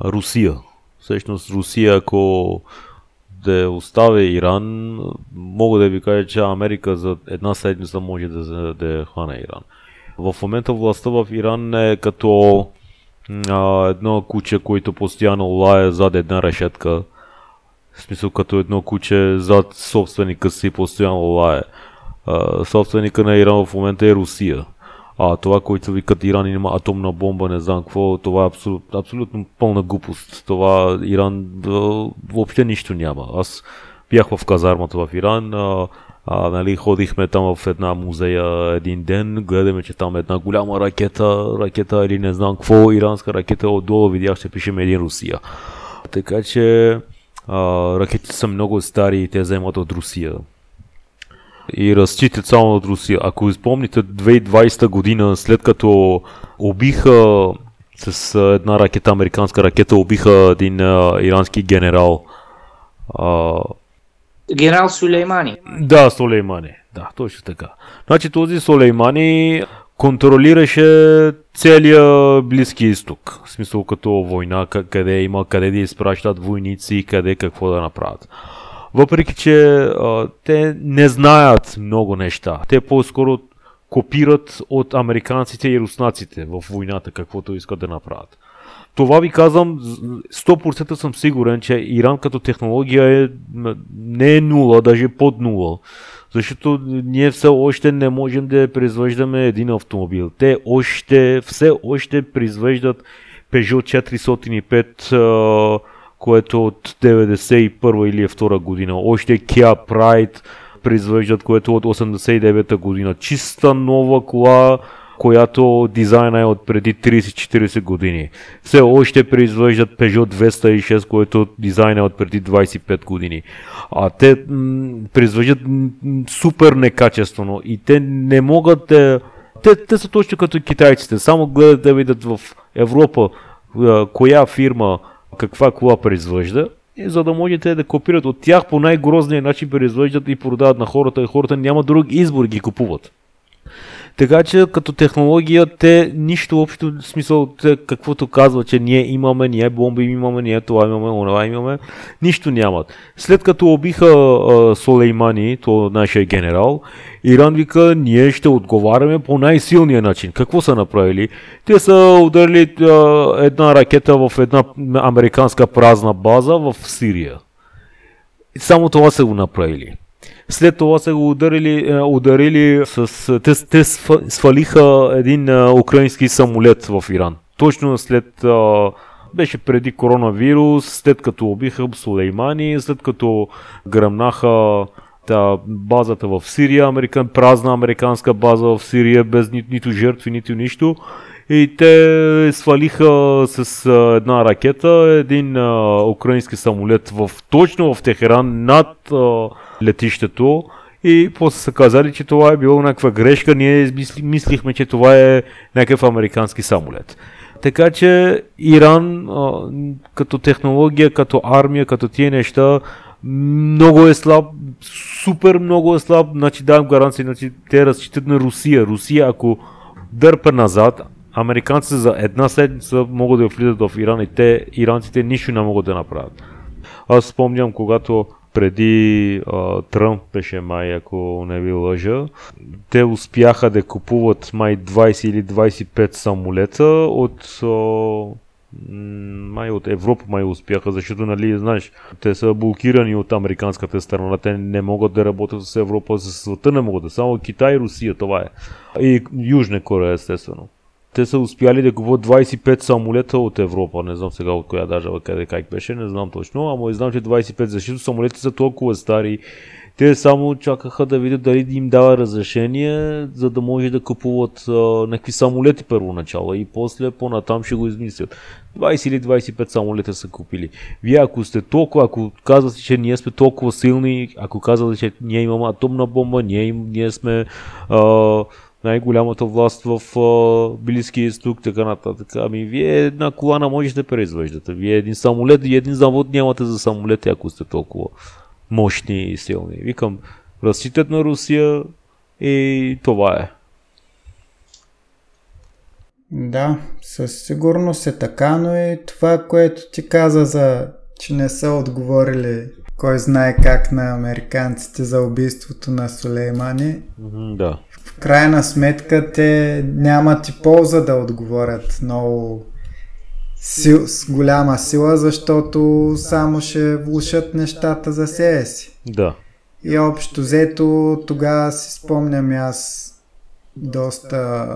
Speaker 2: Русия. Всъщност Русия, ако да остави Иран, мога да ви кажа, че Америка за една седмица може да, да хване Иран. В момента властта в Иран е като а, едно куче, което постоянно лае зад една решетка. В смисъл като едно куче зад собственика си постоянно лае. А, собственика на Иран в момента е Русия. А това, което викат Иран има атомна бомба, не знам какво, това е абсолют, абсолютно пълна глупост. Това Иран въобще нищо няма. Аз бях в казармата в Иран, а, а, нали, ходихме там в една музея един ден, гледаме, че там е една голяма ракета, ракета или не знам какво, иранска ракета, отдолу видях, че пишем един Русия. Така че а, ракетите са много стари и те вземат от Русия. И разчитат само от Русия. Ако изпомните 2020 година, след като убиха с една ракета, американска ракета, убиха един а, ирански генерал. А,
Speaker 4: Генерал Сулеймани.
Speaker 2: да, Сулеймани. Да, точно така. Значи този Сулеймани контролираше целия Близки изток. В смисъл като война, къ- къде има, къде да изпращат войници, къде какво да направят. Въпреки, че а, те не знаят много неща. Те по-скоро копират от американците и руснаците в войната, каквото искат да направят. Това ви казвам, з- 100% съм сигурен, че Иран като технология е, не е нула, даже под нула. Защото ние все още не можем да произвеждаме един автомобил. Те още, все още произвеждат Peugeot 405, а, което е от 91 или 2 година. Още Kia Pride произвеждат, което е от 89 година. Чиста нова кола, която дизайна е от преди 30-40 години. Все още произвеждат Peugeot 206, което дизайна е от преди 25 години. А те м- произвеждат м- супер некачествено и те не могат да... Те, те са точно като китайците, само гледат да видят в Европа коя фирма каква кола произвежда, за да можете да копират от тях по най-грозния начин произвеждат и продават на хората и хората нямат друг избор ги купуват. Така че като технология те нищо общо, в смисъл те, каквото казва, че ние имаме, ние бомби имаме, ние това имаме, онова имаме, нищо нямат. След като убиха а, Солеймани, то нашия генерал, Иран вика, ние ще отговаряме по най-силния начин. Какво са направили? Те са ударили а, една ракета в една американска празна база в Сирия. Само това са го направили. След това са го ударили, е, ударили с... Те, те сфа- свалиха един а, украински самолет в Иран. Точно след... Беше преди коронавирус, след като убиха Сулеймани, след като гръмнаха та, базата в Сирия, американ, празна американска база в Сирия, без ни, нито жертви, нито нищо. И те свалиха с а, една ракета един а, украински самолет в, точно в Техеран над а, летището и после са казали, че това е било някаква грешка. Ние мисли, мислихме, че това е някакъв американски самолет. Така че Иран като технология, като армия, като тия неща много е слаб, супер много е слаб, значи давам гаранция, значи те разчитат на Русия. Русия ако дърпа назад, американците за една седмица могат да влизат в Иран и те, иранците нищо не могат да направят. Аз спомням, когато преди а, Тръмп беше май, ако не ви лъжа, те успяха да купуват май 20 или 25 самолета от а, май от Европа май успяха, защото нали знаеш, те са блокирани от американската страна, те не могат да работят с Европа, с света не могат. Само Китай и Русия, това е. И Южна Корея естествено те са успяли да купуват 25 самолета от Европа. Не знам сега от коя държава, къде как беше, не знам точно, ама знам, че 25, защото самолетите са толкова стари. Те само чакаха да видят дали им дава разрешение, за да може да купуват а, някакви самолети първоначало и после по-натам ще го измислят. 20 или 25 самолета са купили. Вие ако сте толкова, ако казвате, че ние сме толкова силни, ако казвате, че ние имаме атомна бомба, ние, ние сме а, най-голямата власт в а, Близкия изток, така нататък. Ами вие една кола не можете да произвеждате. Вие един самолет и един завод нямате за самолети, ако сте толкова мощни и силни. Викам, разчитат на Русия и това е.
Speaker 1: Да, със сигурност е така, но и това, което ти каза за, че не са отговорили кой знае как на американците за убийството на Сулеймани.
Speaker 2: Да.
Speaker 1: В крайна сметка те нямат и полза да отговорят много сил, с голяма сила, защото само ще влушат нещата за себе си.
Speaker 2: Да.
Speaker 1: И общо взето тогава си спомням аз доста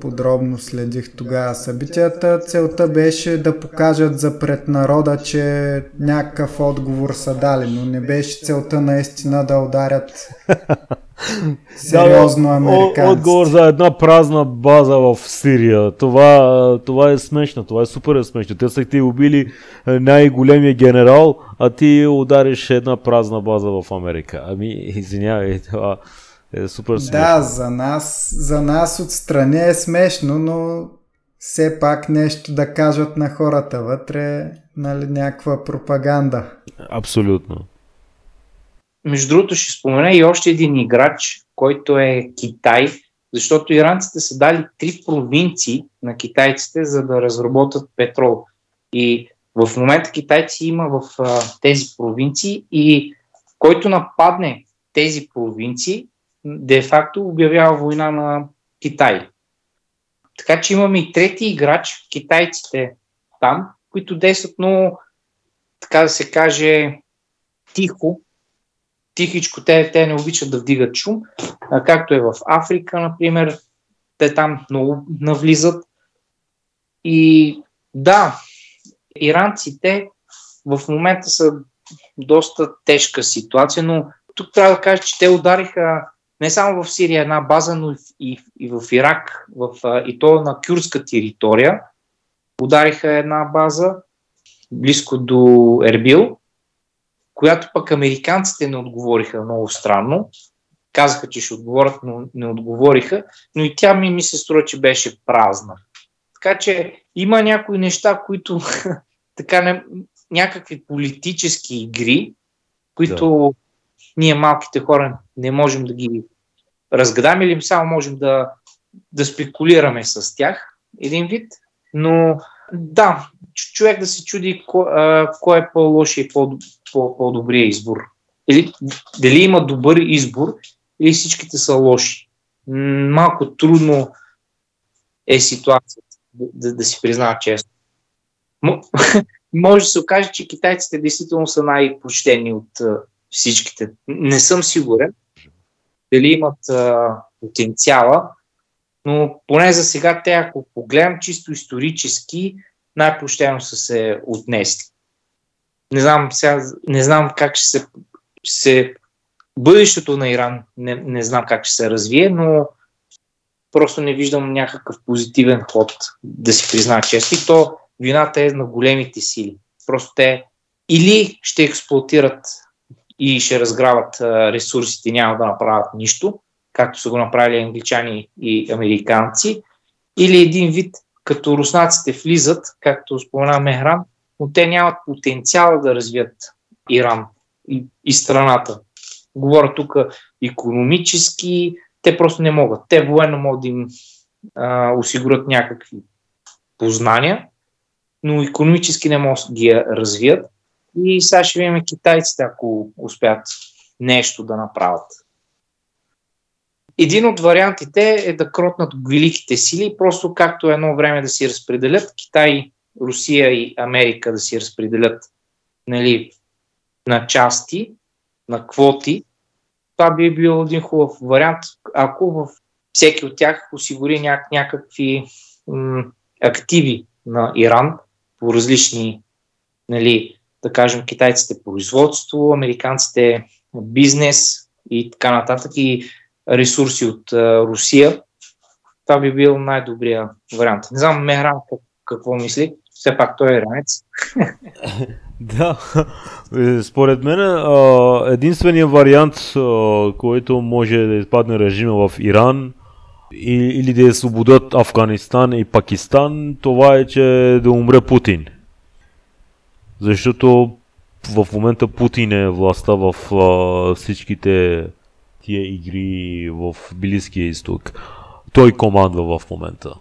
Speaker 1: подробно следих тогава събитията. Целта беше да покажат за пред народа, че някакъв отговор са дали, но не беше целта наистина да ударят сериозно американците.
Speaker 2: Отговор за една празна база в Сирия. Това, това е смешно, това е супер смешно. Те са ти убили е, най-големия генерал, а ти удариш една празна база в Америка. Ами, извинявай, това е супер смешно.
Speaker 1: Да, за нас, за нас отстрани е смешно, но все пак нещо да кажат на хората вътре, нали, някаква пропаганда.
Speaker 2: Абсолютно.
Speaker 4: Между другото ще спомена и още един играч, който е Китай, защото иранците са дали три провинции на китайците, за да разработят петрол. И в момента китайци има в а, тези провинции и който нападне тези провинции, де-факто обявява война на Китай. Така че имаме и трети играч, китайците там, които действат много, така да се каже, тихо, тихичко, те, те не обичат да вдигат шум, а, както е в Африка, например, те там много навлизат. И да, иранците в момента са доста тежка ситуация, но тук трябва да кажа, че те удариха не само в Сирия една база, но и, и, и в Ирак, в, и то на кюрска територия. Удариха една база близко до Ербил, която пък американците не отговориха много странно. Казаха, че ще отговорят, но не отговориха, но и тя ми, ми се струва, че беше празна. Така че има някои неща, които така не, някакви политически игри, които да. ние малките хора не можем да ги разгадаме или само можем да, да спекулираме с тях един вид. Но да, човек да се чуди кой, е по-лошия и по- по- по-добрия избор. Или, дали има добър избор или всичките са лоши. Малко трудно е ситуацията, да, да, си признава честно. Може да се окаже, че китайците действително са най-почтени от всичките. Не съм сигурен дали имат а, потенциала, но поне за сега те, ако погледнем чисто исторически, най-почтено са се отнесли. Не знам, сега, не знам как ще се, се бъдещето на Иран, не, не знам как ще се развие, но просто не виждам някакъв позитивен ход, да си призна често. И то вината е на големите сили. Просто те или ще експлуатират и ще разграват ресурсите, няма да направят нищо, както са го направили англичани и американци, или един вид, като руснаците влизат, както спомена Мехран, но те нямат потенциал да развият Иран и, и страната. Говоря тук економически, те просто не могат. Те военно могат да им а, осигурят някакви познания, но економически не могат да ги развият. И сега ще видим китайците, ако успят нещо да направят. Един от вариантите е да кротнат великите сили, просто както едно време да си разпределят Китай, Русия и Америка да си разпределят нали, на части, на квоти. Това би бил един хубав вариант, ако в всеки от тях осигури ня- някакви м- активи на Иран по различни, нали, да кажем, китайците производство, американците бизнес и така нататък и ресурси от а, Русия. Това би бил най-добрия вариант. Не знам Мехран какво мисли. Все пак той е иранец.
Speaker 2: Да, Е, според мен единственият вариант, който може да изпадне режима в Иран, или да освободят Афганистан и Пакистан, това е, че да умре Путин. Защото в момента Путин е властта в всичките тия игри в Близкия изток. Той командва в момента.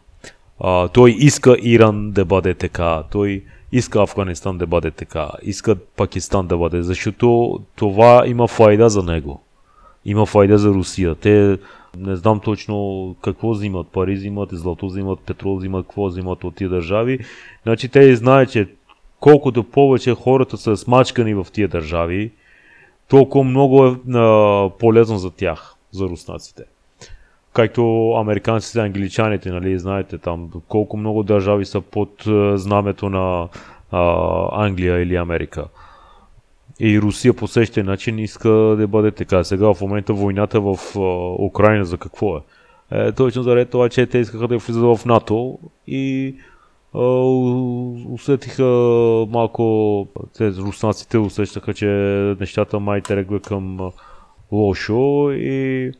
Speaker 2: А, той иска Иран да бъде така. Той иска Афганистан да бъде така. Иска Пакистан да бъде, защото това има файда за него. Има файда за Русия. Те не знам точно какво взимат. Пари взимат, злато взимат, петрол взимат, какво взимат от тия държави. Значи те знаят, че колкото повече хората са смачкани в тия държави, толкова много е а, полезно за тях, за руснаците. Както американците, англичаните, нали, знаете там колко много държави са под а, знамето на а, Англия или Америка. И Русия по същия начин иска да бъде така. Сега в момента войната в а, Украина за какво е? е точно заради това, че те искаха да влизат в НАТО и усетиха малко, те руснаците усещаха, че нещата май тръгва към лошо и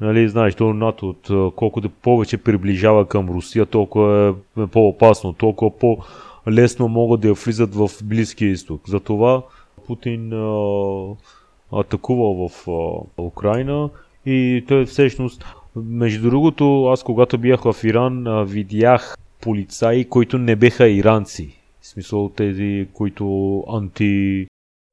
Speaker 2: нали, знаеш, то НАТО, колкото повече приближава към Русия, толкова е по-опасно, толкова по-лесно могат да я влизат в Близкия изток. Затова Путин а, атакува в а, Украина и той всъщност, между другото, аз когато бях в Иран, а, видях полицаи, които не беха иранци. В смисъл тези, които анти...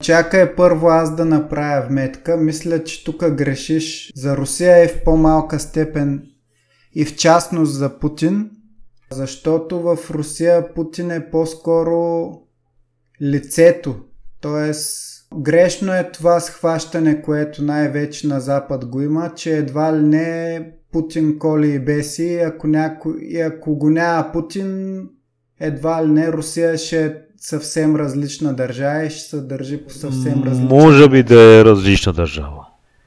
Speaker 1: Чакай първо аз да направя вметка. Мисля, че тук грешиш. За Русия е в по-малка степен и в частност за Путин, защото в Русия Путин е по-скоро лицето. Тоест, грешно е това схващане, което най-вече на Запад го има, че едва ли не Путин коли и беси, ако, няко... и ако го няма Путин, едва ли не Русия ще е съвсем различна държава и ще се държи по съвсем различна
Speaker 2: Може би да е различна държава.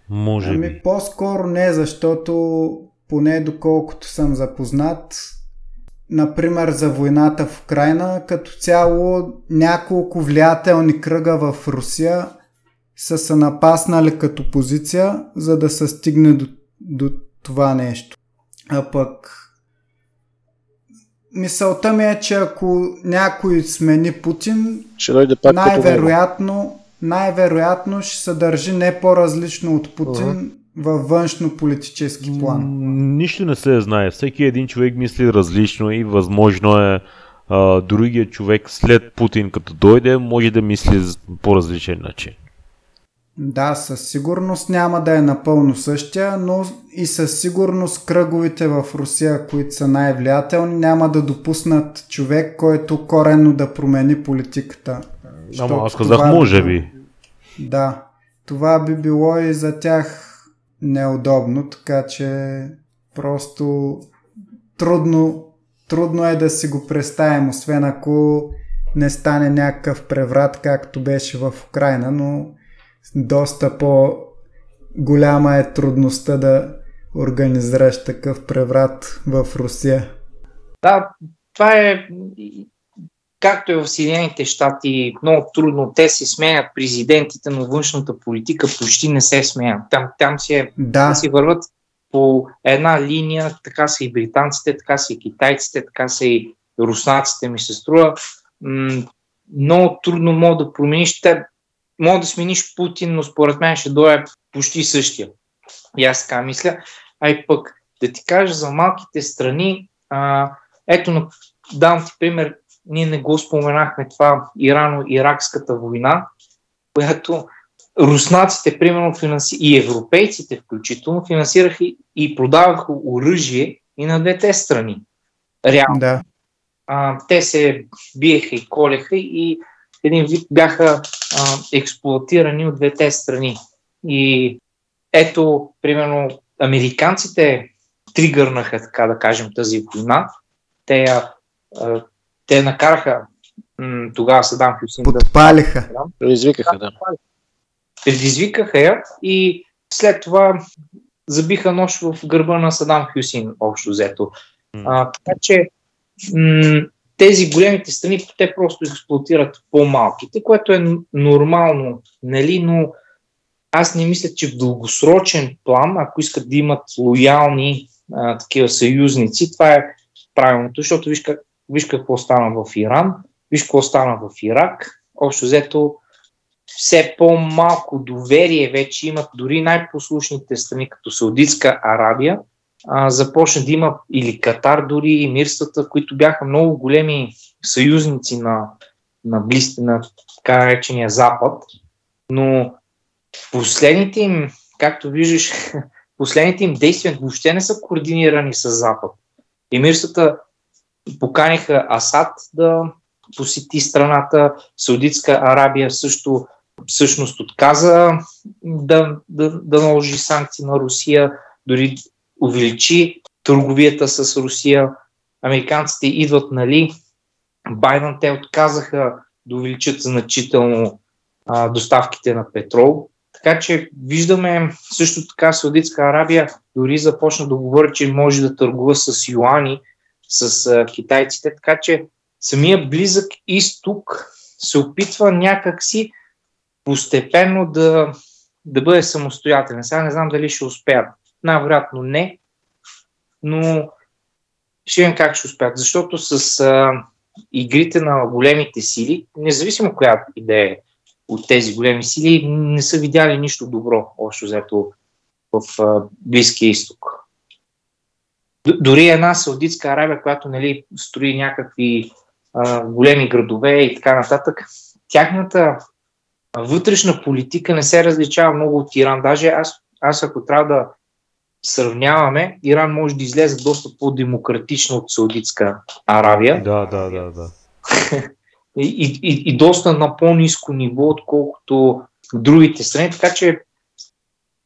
Speaker 2: Може
Speaker 1: ами,
Speaker 2: би.
Speaker 1: По-скоро не, защото поне доколкото съм запознат, например за войната в Украина, като цяло няколко влиятелни кръга в Русия са се напаснали като позиция, за да се стигне до, до това нещо. А пък мисълта ми е, че ако някой смени Путин,
Speaker 3: ще дойде пак
Speaker 1: най-вероятно, най-вероятно ще се държи не по-различно от Путин uh-huh. във външно-политически план.
Speaker 2: Нищо не се знае. Всеки един човек мисли различно и възможно е а, другия човек след Путин като дойде може да мисли по различен начин.
Speaker 1: Да, със сигурност няма да е напълно същия, но и със сигурност кръговите в Русия, които са най-влиятелни, няма да допуснат човек, който коренно да промени политиката.
Speaker 2: Ама аз казах може би.
Speaker 1: Да, това би било и за тях неудобно, така че просто трудно, трудно е да си го представим, освен ако не стане някакъв преврат, както беше в Украина, но доста по-голяма е трудността да организираш такъв преврат в Русия.
Speaker 4: Да, това е както е в Съединените щати, много трудно. Те се сменят президентите, но външната политика почти не се сменят. Там, там си, е,
Speaker 1: да.
Speaker 4: си върват по една линия, така са и британците, така са и китайците, така са и руснаците ми се струва. М- много трудно мога да промениш. Те мога да смениш Путин, но според мен ще дойде почти същия. И аз така мисля. А и пък да ти кажа за малките страни, а, ето, дам ти пример, ние не го споменахме това Ирано-Иракската война, която руснаците, примерно, финанси... и европейците включително, финансираха и продаваха оръжие и на двете страни. Реално.
Speaker 1: Да.
Speaker 4: А, те се биеха и колеха и един вид бяха а, експлуатирани от двете страни. И ето, примерно, американците тригърнаха, така да кажем, тази война. Те, а, те накараха м- тогава Садам Хюсин
Speaker 1: Подпалиха.
Speaker 3: да... Предизвикаха, да.
Speaker 4: Предизвикаха я и след това забиха нож в гърба на Садам Хюсин, общо взето. А, така че м- тези големите страни, те просто експлуатират по-малките, което е нормално, нали, но аз не мисля, че в дългосрочен план, ако искат да имат лоялни а, такива съюзници, това е правилното, защото виж, как, виж какво стана в Иран, виж какво стана в Ирак. Общо взето все по-малко доверие вече имат дори най-послушните страни, като Саудитска Арабия, а, започна да има или Катар дори, и Мирствата, които бяха много големи съюзници на, на, близ, на така наречения Запад, но последните им, както виждаш, последните им действия въобще не са координирани с Запад. Емирствата поканиха Асад да посети страната, Саудитска Арабия също всъщност отказа да, да, да наложи санкции на Русия, дори увеличи търговията с Русия. Американците идват, нали, Байден те отказаха да увеличат значително а, доставките на петрол. Така че виждаме също така Саудитска Арабия дори започна да говори, че може да търгува с юани, с а, китайците. Така че самия близък изток се опитва някакси постепенно да, да бъде самостоятелен. Сега не знам дали ще успеят. Най-вероятно не, но ще видим как ще успеят. Защото с а, игрите на големите сили, независимо коя идея от тези големи сили, не са видяли нищо добро, общо взето в а, Близкия изток. Дори една Саудитска Арабия, която нали, строи някакви а, големи градове и така нататък, тяхната вътрешна политика не се различава много от Иран. Даже аз, аз ако трябва да сравняваме, Иран може да излезе доста по-демократично от Саудитска Аравия.
Speaker 2: Да, да, да, да.
Speaker 4: и, и, и доста на по-низко ниво, отколкото другите страни, така че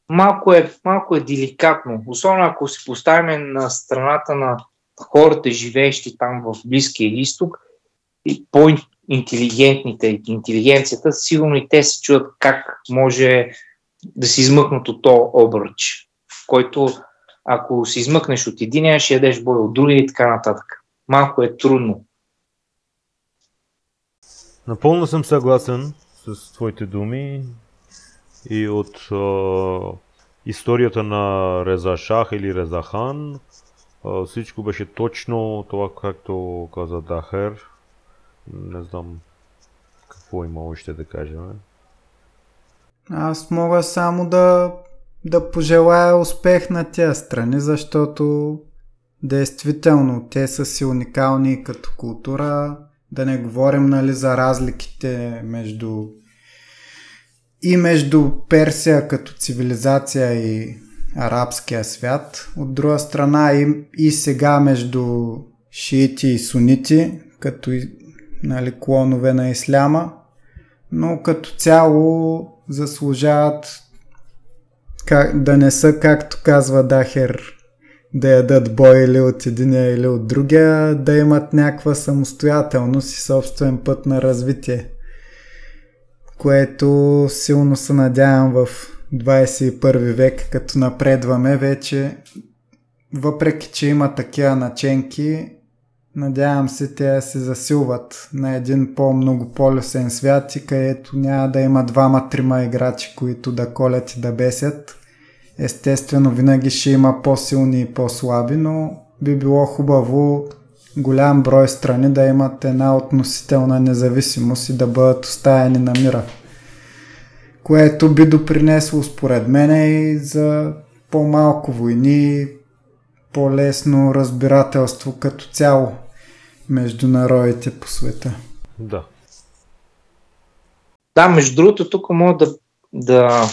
Speaker 4: малко е, малко е деликатно. Особено ако се поставим на страната на хората, живеещи там в Близкия изток, и по-интелигентните, интелигенцията, сигурно и те се чудят как може да се измъкнат от то обръч, който ако се измъкнеш от единия, ще ядеш бой от другия и така нататък. Малко е трудно.
Speaker 2: Напълно съм съгласен с твоите думи и от е, историята на Реза Шах или Реза Хан е, всичко беше точно това, както каза Дахер. Не знам какво има още да кажем.
Speaker 1: Аз мога само да, да пожелая успех на тези страни, защото действително те са си уникални като култура. Да не говорим нали, за разликите между и между Персия като цивилизация и арабския свят. От друга страна и, и сега между шиити и сунити, като нали, клонове на исляма, но като цяло заслужават как, да не са, както казва Дахер, да ядат бой или от единия или от другия, да имат някаква самостоятелност и собствен път на развитие. Което силно се надявам в 21 век, като напредваме вече, въпреки че има такива наченки, Надявам се те се засилват на един по-многополюсен свят и където няма да има двама-трима играчи, които да колят и да бесят. Естествено, винаги ще има по-силни и по-слаби, но би било хубаво голям брой страни да имат една относителна независимост и да бъдат оставени на мира. Което би допринесло според мен и за по-малко войни, по-лесно разбирателство като цяло между народите по света.
Speaker 2: Да.
Speaker 4: Да, между другото, тук мога да, да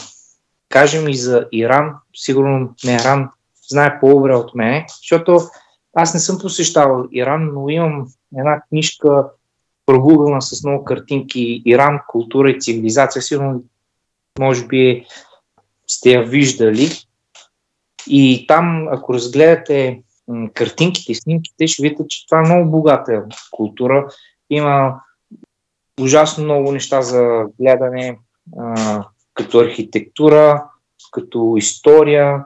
Speaker 4: кажем и за Иран. Сигурно не Иран знае по-добре от мен, защото аз не съм посещавал Иран, но имам една книжка прогугълна с много картинки Иран, култура и цивилизация. Сигурно, може би сте я виждали. И там, ако разгледате картинките и снимките, ще видите, че това е много богата култура. Има ужасно много неща за гледане, като архитектура, като история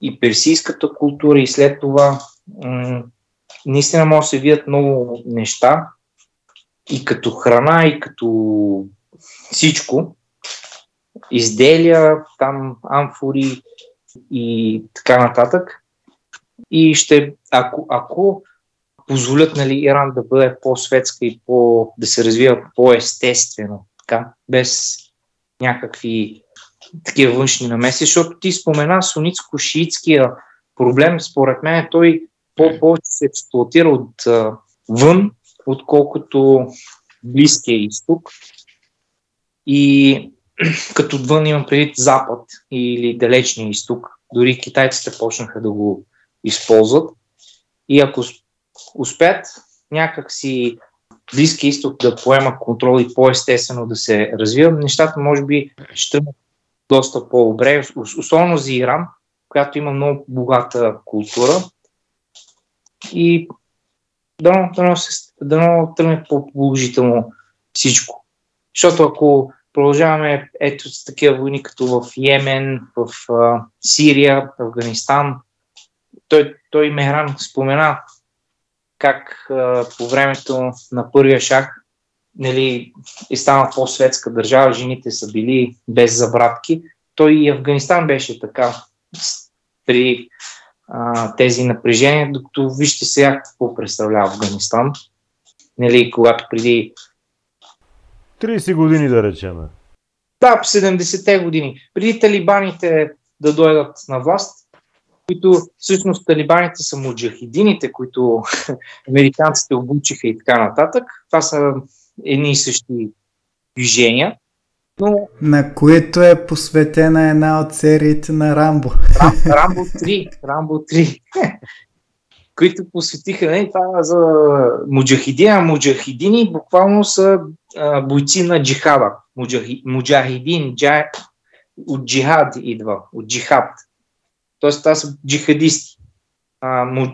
Speaker 4: и персийската култура и след това наистина може да се видят много неща и като храна, и като всичко. Изделия, там амфори и така нататък. И ще, ако, ако позволят нали, Иран да бъде по-светска и по, да се развива по-естествено, така, без някакви такива външни намеси, защото ти спомена суницко-шиитския проблем, според мен той по-повече се експлуатира от а, вън, отколкото Близкия изток. И като отвън имам предвид Запад или Далечния изток. Дори китайците почнаха да го използват. И ако успеят някакси Близки изток да поема контрол и по-естествено да се развива, нещата може би ще доста по-добре, особено за Иран, която има много богата култура. И дано, дано, се, дано тръгне по-положително всичко. Защото ако продължаваме ето с такива войни като в Йемен, в а, Сирия, Афганистан, той, той Мехран спомена как а, по времето на първия шах нали, е станала по-светска държава, жените са били без забратки. Той и Афганистан беше така при а, тези напрежения, докато вижте сега какво представлява Афганистан. Нали, когато преди
Speaker 2: 30 години да речеме.
Speaker 4: Да, 70-те години. Преди талибаните да дойдат на власт, които всъщност талибаните са муджахидините, които американците обучиха и така нататък. Това са едни и същи движения. Но...
Speaker 1: На които е посветена една от сериите на Рамбо.
Speaker 4: Рамбо 3. Рамбо 3. които посветиха не, това за муджахидини, а муджахидини буквално са а, бойци на джихада. Муджахи, муджахидин, джа, от джихад идва, от джихад. Тоест, това са джихадисти.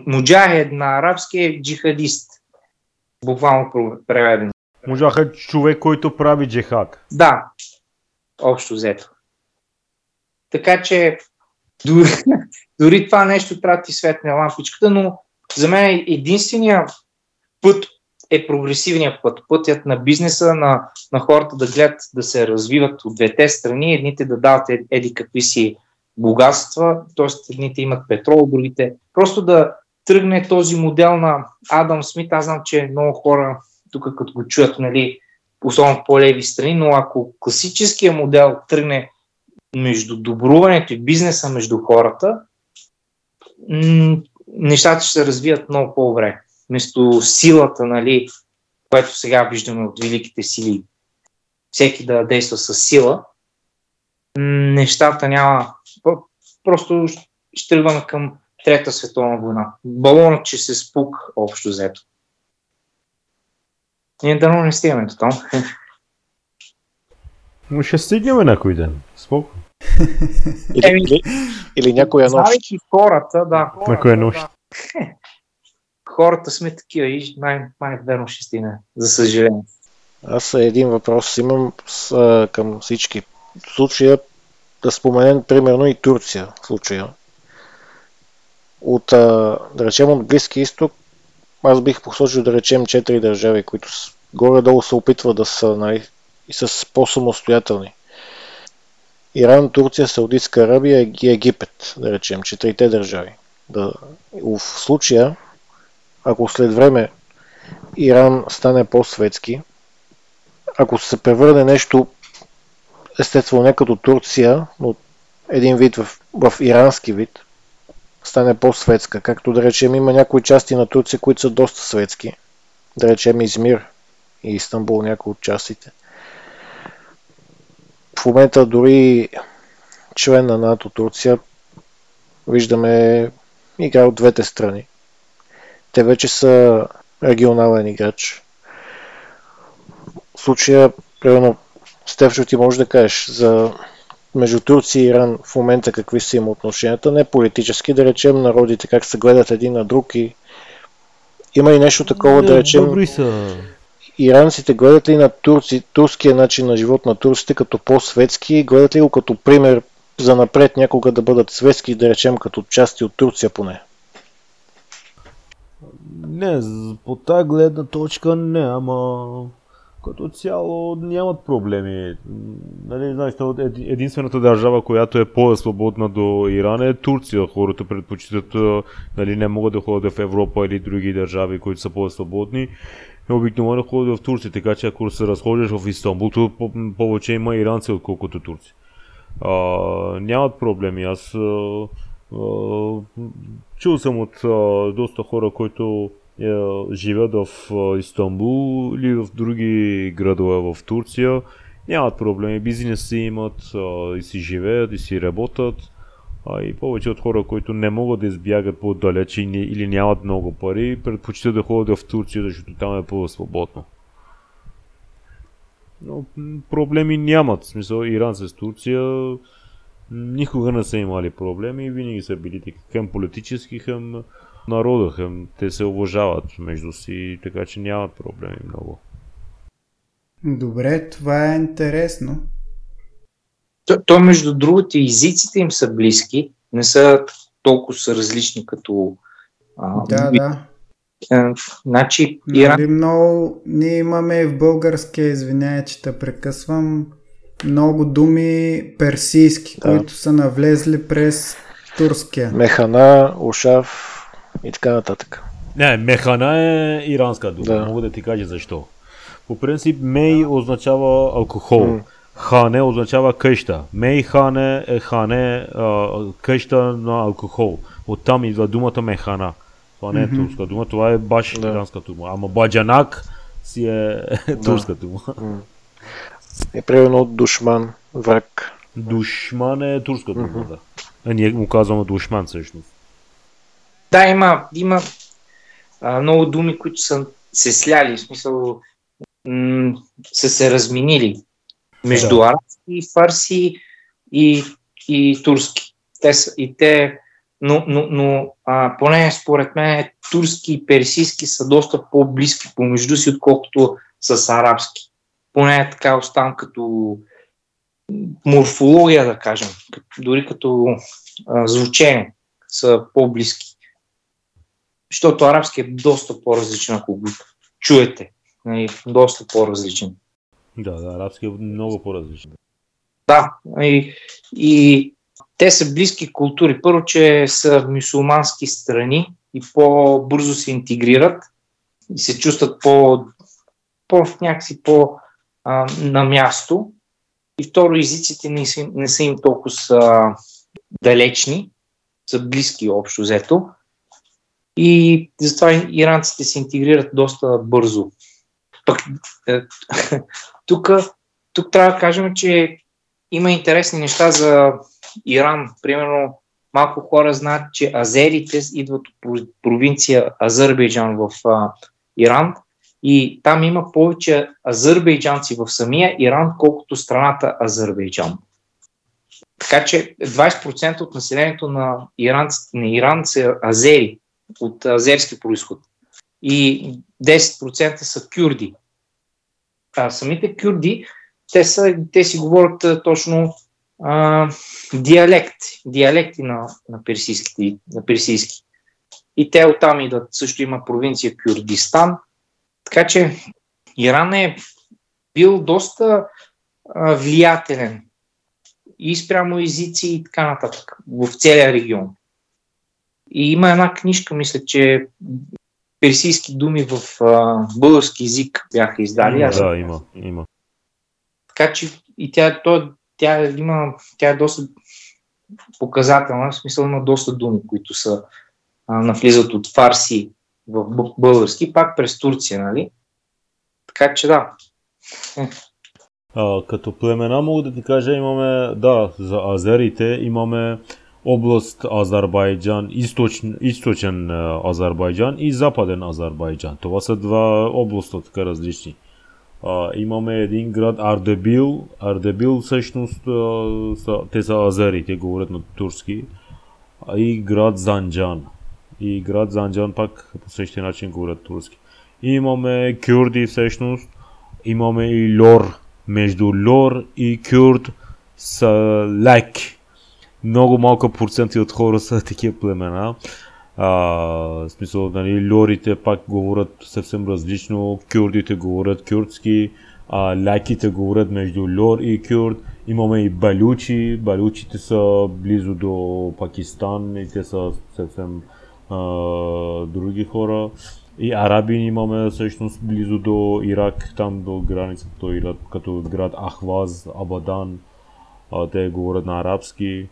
Speaker 4: Муджахед на арабски е джихадист. Буквално преведено.
Speaker 2: Муджахед човек, който прави джихад.
Speaker 4: Да, общо взето. Така че дори, дори това нещо трябва да ти светне лампичката, но за мен единствения път е прогресивният път. Пътят на бизнеса, на, на хората да гледат да се развиват от двете страни, едните да дават еди какви си богатства, т.е. едните имат петрол, другите. Просто да тръгне този модел на Адам Смит. Аз знам, че много хора тук като го чуят, нали, особено по-леви страни, но ако класическия модел тръгне между добруването и бизнеса между хората, нещата ще се развият много по-добре. Вместо силата, нали, което сега виждаме от великите сили, всеки да действа с сила, нещата няма. Просто ще тръгваме към Трета световна война. Балонът че се спук общо взето. Ние дано не стигаме до там.
Speaker 2: Но ще стигнем някой ден. Споко.
Speaker 3: Или, или, или някоя нощ.
Speaker 4: Знаеки хората, да. Хората,
Speaker 2: някоя нощ. Да.
Speaker 4: Хората сме такива и най- най-верно ще стигне, за съжаление.
Speaker 3: Аз един въпрос имам с, към всички. Случая да споменем примерно и Турция в случая. От, да речем, от Близки изток, аз бих посочил да речем четири държави, които горе-долу се опитват да са нали, и с по-самостоятелни. Иран, Турция, Саудитска Арабия и Египет, да речем, четирите държави. Да, в случая, ако след време Иран стане по-светски, ако се превърне нещо, естествено не като Турция, но един вид в, в ирански вид, стане по-светска. Както да речем, има някои части на Турция, които са доста светски. Да речем Измир и Истанбул, някои от частите в момента дори член на НАТО Турция виждаме игра от двете страни. Те вече са регионален играч. В случая, примерно, Стефчо, ти можеш да кажеш за между Турция и Иран в момента какви са им отношенията, не политически, да речем народите как се гледат един на друг и има и нещо такова, не, да речем...
Speaker 2: Добри са.
Speaker 3: иранците гледат ли на турци, турския начин на живот на турците като по-светски, гледат ли го като пример за напред някога да бъдат светски, да речем като части от Турция поне?
Speaker 5: Не, по тази гледна точка не, ама
Speaker 2: Като цяло нямат проблеми. Нали, знаеш, ед- единствената държава, която е по-свободна до Иран е Турция. Хората предпочитат, нали, не могат да ходят в Европа или други държави, които са по-свободни. Обикновено ходят в Турция, така че ако се разходиш в Истанбул, то по- повече има иранци, отколкото турци. А, нямат проблеми. Аз а, а, чул съм от а, доста хора, които е, живеят в а, Истанбул или в други градове в Турция. Нямат проблеми, бизнес си имат а, и си живеят и си работят. А и повече от хора, които не могат да избягат по-далече или, нямат много пари, предпочитат да ходят в Турция, защото там е по-свободно. Но проблеми нямат. В смисъл, Иран с Турция никога не са имали проблеми винаги са били така към политически, към народа, те се уважават между си, така че нямат проблеми много.
Speaker 1: Добре, това е интересно.
Speaker 4: То, то между другото, езиците им са близки, не са толкова са различни като... А,
Speaker 1: Да, да.
Speaker 4: е, значи, Иран
Speaker 1: Нали много... Ние имаме в българския, извиняй, че те прекъсвам, много думи персийски,
Speaker 3: Да.
Speaker 1: които са навлезли през турския.
Speaker 3: Механа, Ушав и така нататък.
Speaker 2: Не, механа е иранска дума.
Speaker 3: Да.
Speaker 2: Мога да ти кажа защо. По принцип, мей означава алкохол.
Speaker 3: М.
Speaker 2: Хане означава къща. Мей хане е хане, а, къща на алкохол. Оттам идва думата механа. Това не е
Speaker 1: Мгм.
Speaker 2: турска дума, това е баш
Speaker 3: Да.
Speaker 2: иранска дума. Ама баджанак си е турска дума.
Speaker 3: Е примерно от душман, враг.
Speaker 2: Душман е турска дума,
Speaker 3: Мгм.
Speaker 2: да. А ние му казваме душман всъщност.
Speaker 4: Да, има, има а, много думи, които са се сляли, в смисъл м- са се разминили между
Speaker 2: Да.
Speaker 4: арабски, фарси и, и турски. Те са, и те, но, но, но а, поне според мен турски и персийски са доста по-близки помежду си, отколкото с арабски. Поне така оставам като морфология, да кажем, като, дори като а, звучение са по-близки. Защото арабски е доста по-различен, ако го чуете. Нали, доста по-различен.
Speaker 2: Да, да, арабски е много по-различен.
Speaker 4: Да, и, и те са близки култури. Първо, че са мюсулмански страни и по-бързо се интегрират и се чувстват по, по някакси по а, на място. И второ, езиците не са, не са им толкова са далечни, са близки общо взето. И затова иранците се интегрират доста бързо. Пък е, тук, тук трябва да кажем, че има интересни неща за Иран. Примерно, малко хора знаят, че азерите идват от про- провинция Азербайджан в а, Иран и там има повече азербайджанци в самия Иран, колкото страната Азербайджан. Така че 20% от населението на Иран, на Иран са азери, от азерски происход. И 10% са кюрди. А самите кюрди, те, са, те си говорят точно а, диалекти, диалекти на, на, персийски, на персийски. И те оттам идват. Също има провинция Кюрдистан. Така че Иран е бил доста а, влиятелен и спрямо езици и така нататък в целия регион. И има една книжка, мисля, че персийски думи в а, български язик бяха издали.
Speaker 2: Има,
Speaker 4: Аз
Speaker 2: да, има, има.
Speaker 4: така че и тя, то, тя, има, тя е доста показателна, в смисъл има доста думи, които са а, навлизат от фарси в български, пак през Турция, нали? Така че да.
Speaker 2: А, като племена мога да ти кажа, имаме, да, за азерите имаме област Азербайджан, източен, източен Азербайджан и западен Азербайджан. Това са два области така различни. Имаме един град Ардебил. Ардебил всъщност а, те са азери, те говорят на турски. И град Занджан. И град Занджан пак по същия начин говорят турски. Имаме кюрди всъщност. Имаме и лор. Между лор и кюрд са лек. Много малко проценти от хора са такива племена. А, в смисъл, нали, лорите пак говорят съвсем различно, кюрдите говорят кюрдски, а, ляйките говорят между Лор и Кюрд. Имаме и балючи. Балючите са близо до Пакистан и те са съвсем а, други хора. И араби имаме всъщност близо до Ирак, там до границата Ирак, като град Ахваз, Абадан. А, те говорят на арабски.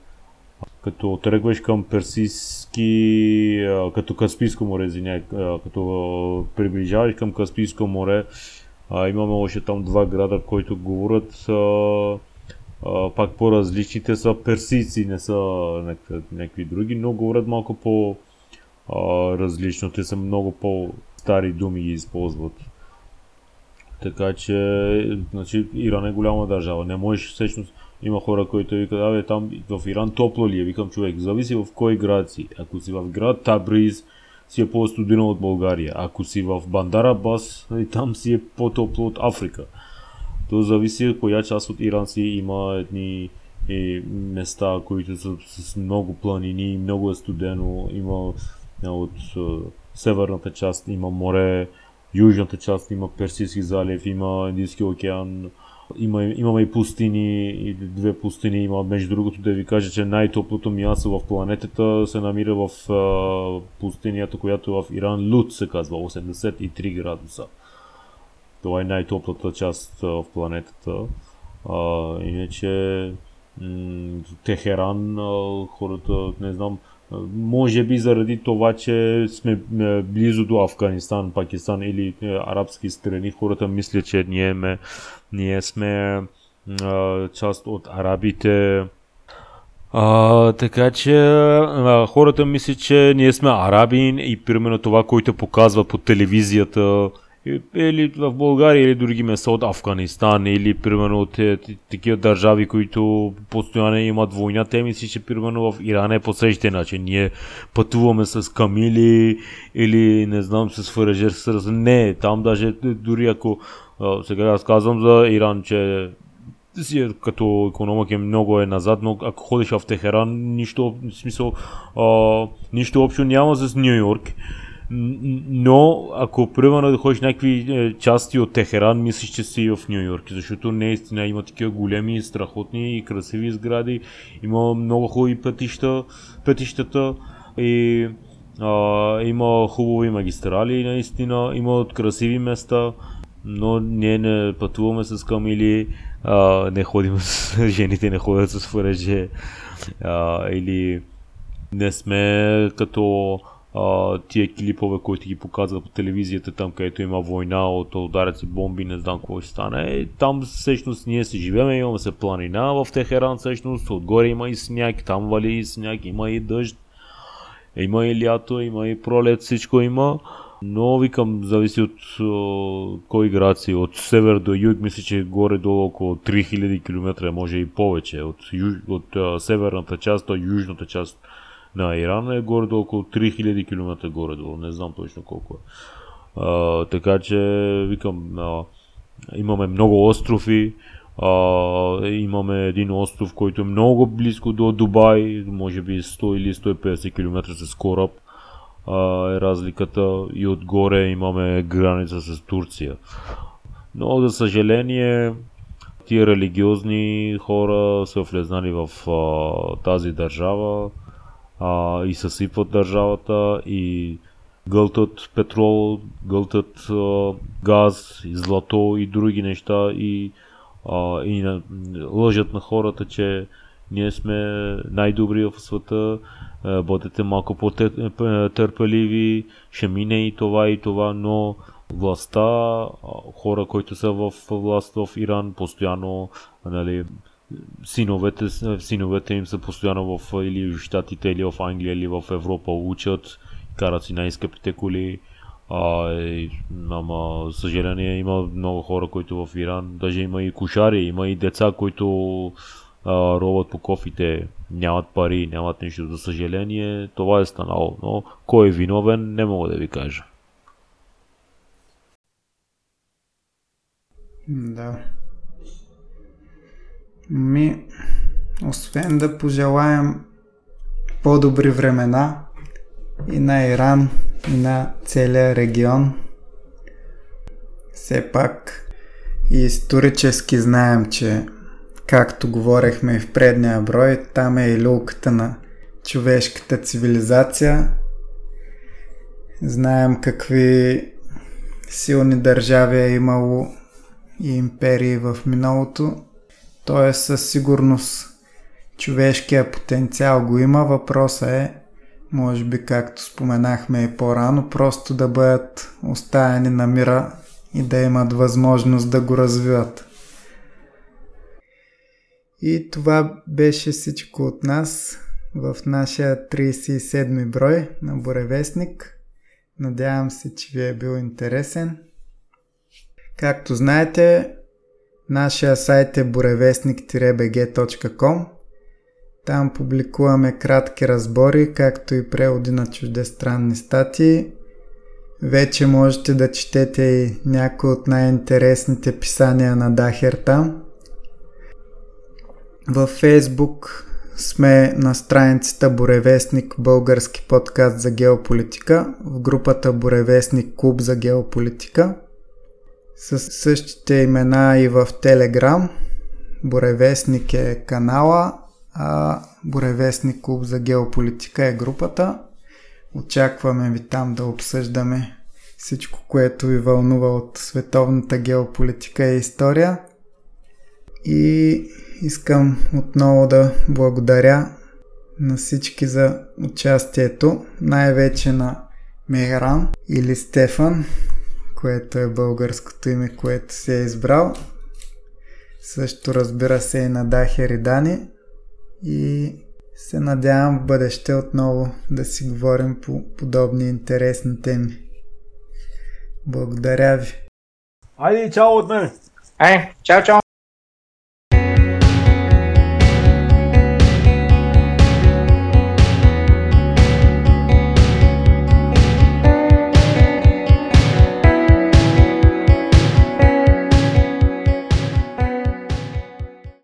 Speaker 2: Като тръгваш към Персийски, като Каспийско море, извиня, като приближаваш към Каспийско море, имаме още там два града, които говорят пак по-различните са персийци, не са някакви, други, но говорят малко по различно. Те са много по-стари думи ги използват. Така че, значи, Иран е голяма държава. Не можеш всъщност има хора, които викат, абе там в Иран топло ли е? Викам човек, зависи в кой град си. Ако си в град Табриз, си е по-студено от България. Ако си в Бандара Бас, там си е по-топло от Африка. То зависи коя част от Иран си има едни и места, които са с много планини, много е студено, има от северната част има море, южната част има Персийски залив, има Индийски океан, има, имаме и пустини, и две пустини има. Между другото да ви кажа, че най-топлото място в планетата се намира в а, пустинята, която е в Иран, Лут се казва, 83 градуса. Това е най-топлата част в планетата. А, иначе м- Техеран, а, хората, не знам, може би заради това, че сме близо до Афганистан, Пакистан или арабски страни, хората мислят, че ние, ме, ние сме част от арабите. А, така че а, хората мислят, че ние сме арабин и примерно това, което показва по телевизията или в България или други места от Афганистан или примерно от такива държави, които постоянно имат война, те мисли, че примерно в Иран е по същия начин. Ние пътуваме с камили или не знам с фаражер с Не, там даже дори ако сега аз казвам за Иран, че е, като економик е много е назад, но ако ходиш в Техеран, нищо, в смисъл, а, нищо общо няма с Нью Йорк. Но ако примерно да ходиш някакви е, части от Техеран, мислиш, че си в Нью Йорк, защото наистина има такива големи, страхотни и красиви сгради, има много хубави пътища, пътищата и а, има хубави магистрали, наистина, има красиви места, но ние не пътуваме с камили, а, не ходим с жените, не ходят с фареже, а, или не сме като а, тия клипове, които ги показват по телевизията, там където има война от ударят се бомби, не знам какво ще стане. Там всъщност ние си живеем, имаме се планина в Техеран всъщност, отгоре има и сняг, там вали и сняг, има и дъжд, има и лято, има и пролет, всичко има. Но викам, зависи от о, кой град си. От север до юг, мисля, че горе-долу около 3000 км, може и повече. От, юж, от о, северната част до южната част на Иран е горе до около 3000 км горе-долу, не знам точно колко е. А, така че, викам, а, имаме много острови, а, имаме един остров, който е много близко до Дубай, може би 100 или 150 км с кораб а, е разликата и отгоре имаме граница с Турция. Но за съжаление тия религиозни хора са влезнали в а, тази държава а, и съсипват държавата и гълтат петрол, гълтат а, газ, и злато и други неща и, а, и на, лъжат на хората, че ние сме най-добри в света, а, бъдете малко по-търпеливи, ще мине и това и това, но властта, хора, които са в власт в Иран, постоянно нали, синовете, синовете им са постоянно в или в Штатите, или в Англия, или в Европа учат, карат си най-скъпите коли. А, и, ама, съжаление, има много хора, които в Иран, даже има и кошари, има и деца, които а, роват по кофите, нямат пари, нямат нищо. За съжаление, това е станало. Но кой е виновен, не мога да ви кажа.
Speaker 1: Да. Ми, освен да пожелаем по-добри времена и на Иран, и на целия регион, все пак И исторически знаем, че както говорехме и в предния брой, там е и люлката на човешката цивилизация. Знаем какви силни държави е имало и империи в миналото. Тоест със сигурност човешкия потенциал го има. Въпросът е, може би както споменахме и по-рано, просто да бъдат оставени на мира и да имат възможност да го развиват. И това беше всичко от нас в нашия 37 брой на Боревестник. Надявам се, че ви е бил интересен. Както знаете, нашия сайт е borevestnik-bg.com Там публикуваме кратки разбори, както и преводи на чуждестранни статии. Вече можете да четете и някои от най-интересните писания на Дахер там. Във Фейсбук сме на страницата Боревестник български подкаст за геополитика в групата Боревестник клуб за геополитика с същите имена и в Телеграм. Боревестник е канала, а Боревестник клуб за геополитика е групата. Очакваме ви там да обсъждаме всичко, което ви вълнува от световната геополитика и история. И искам отново да благодаря на всички за участието, най-вече на Мехран или Стефан, което е българското име, което се е избрал. Също разбира се и на Дахер и Дани. И се надявам в бъдеще отново да си говорим по подобни интересни теми. Благодаря ви.
Speaker 5: Айде, чао от мен!
Speaker 4: Ай, чао, чао!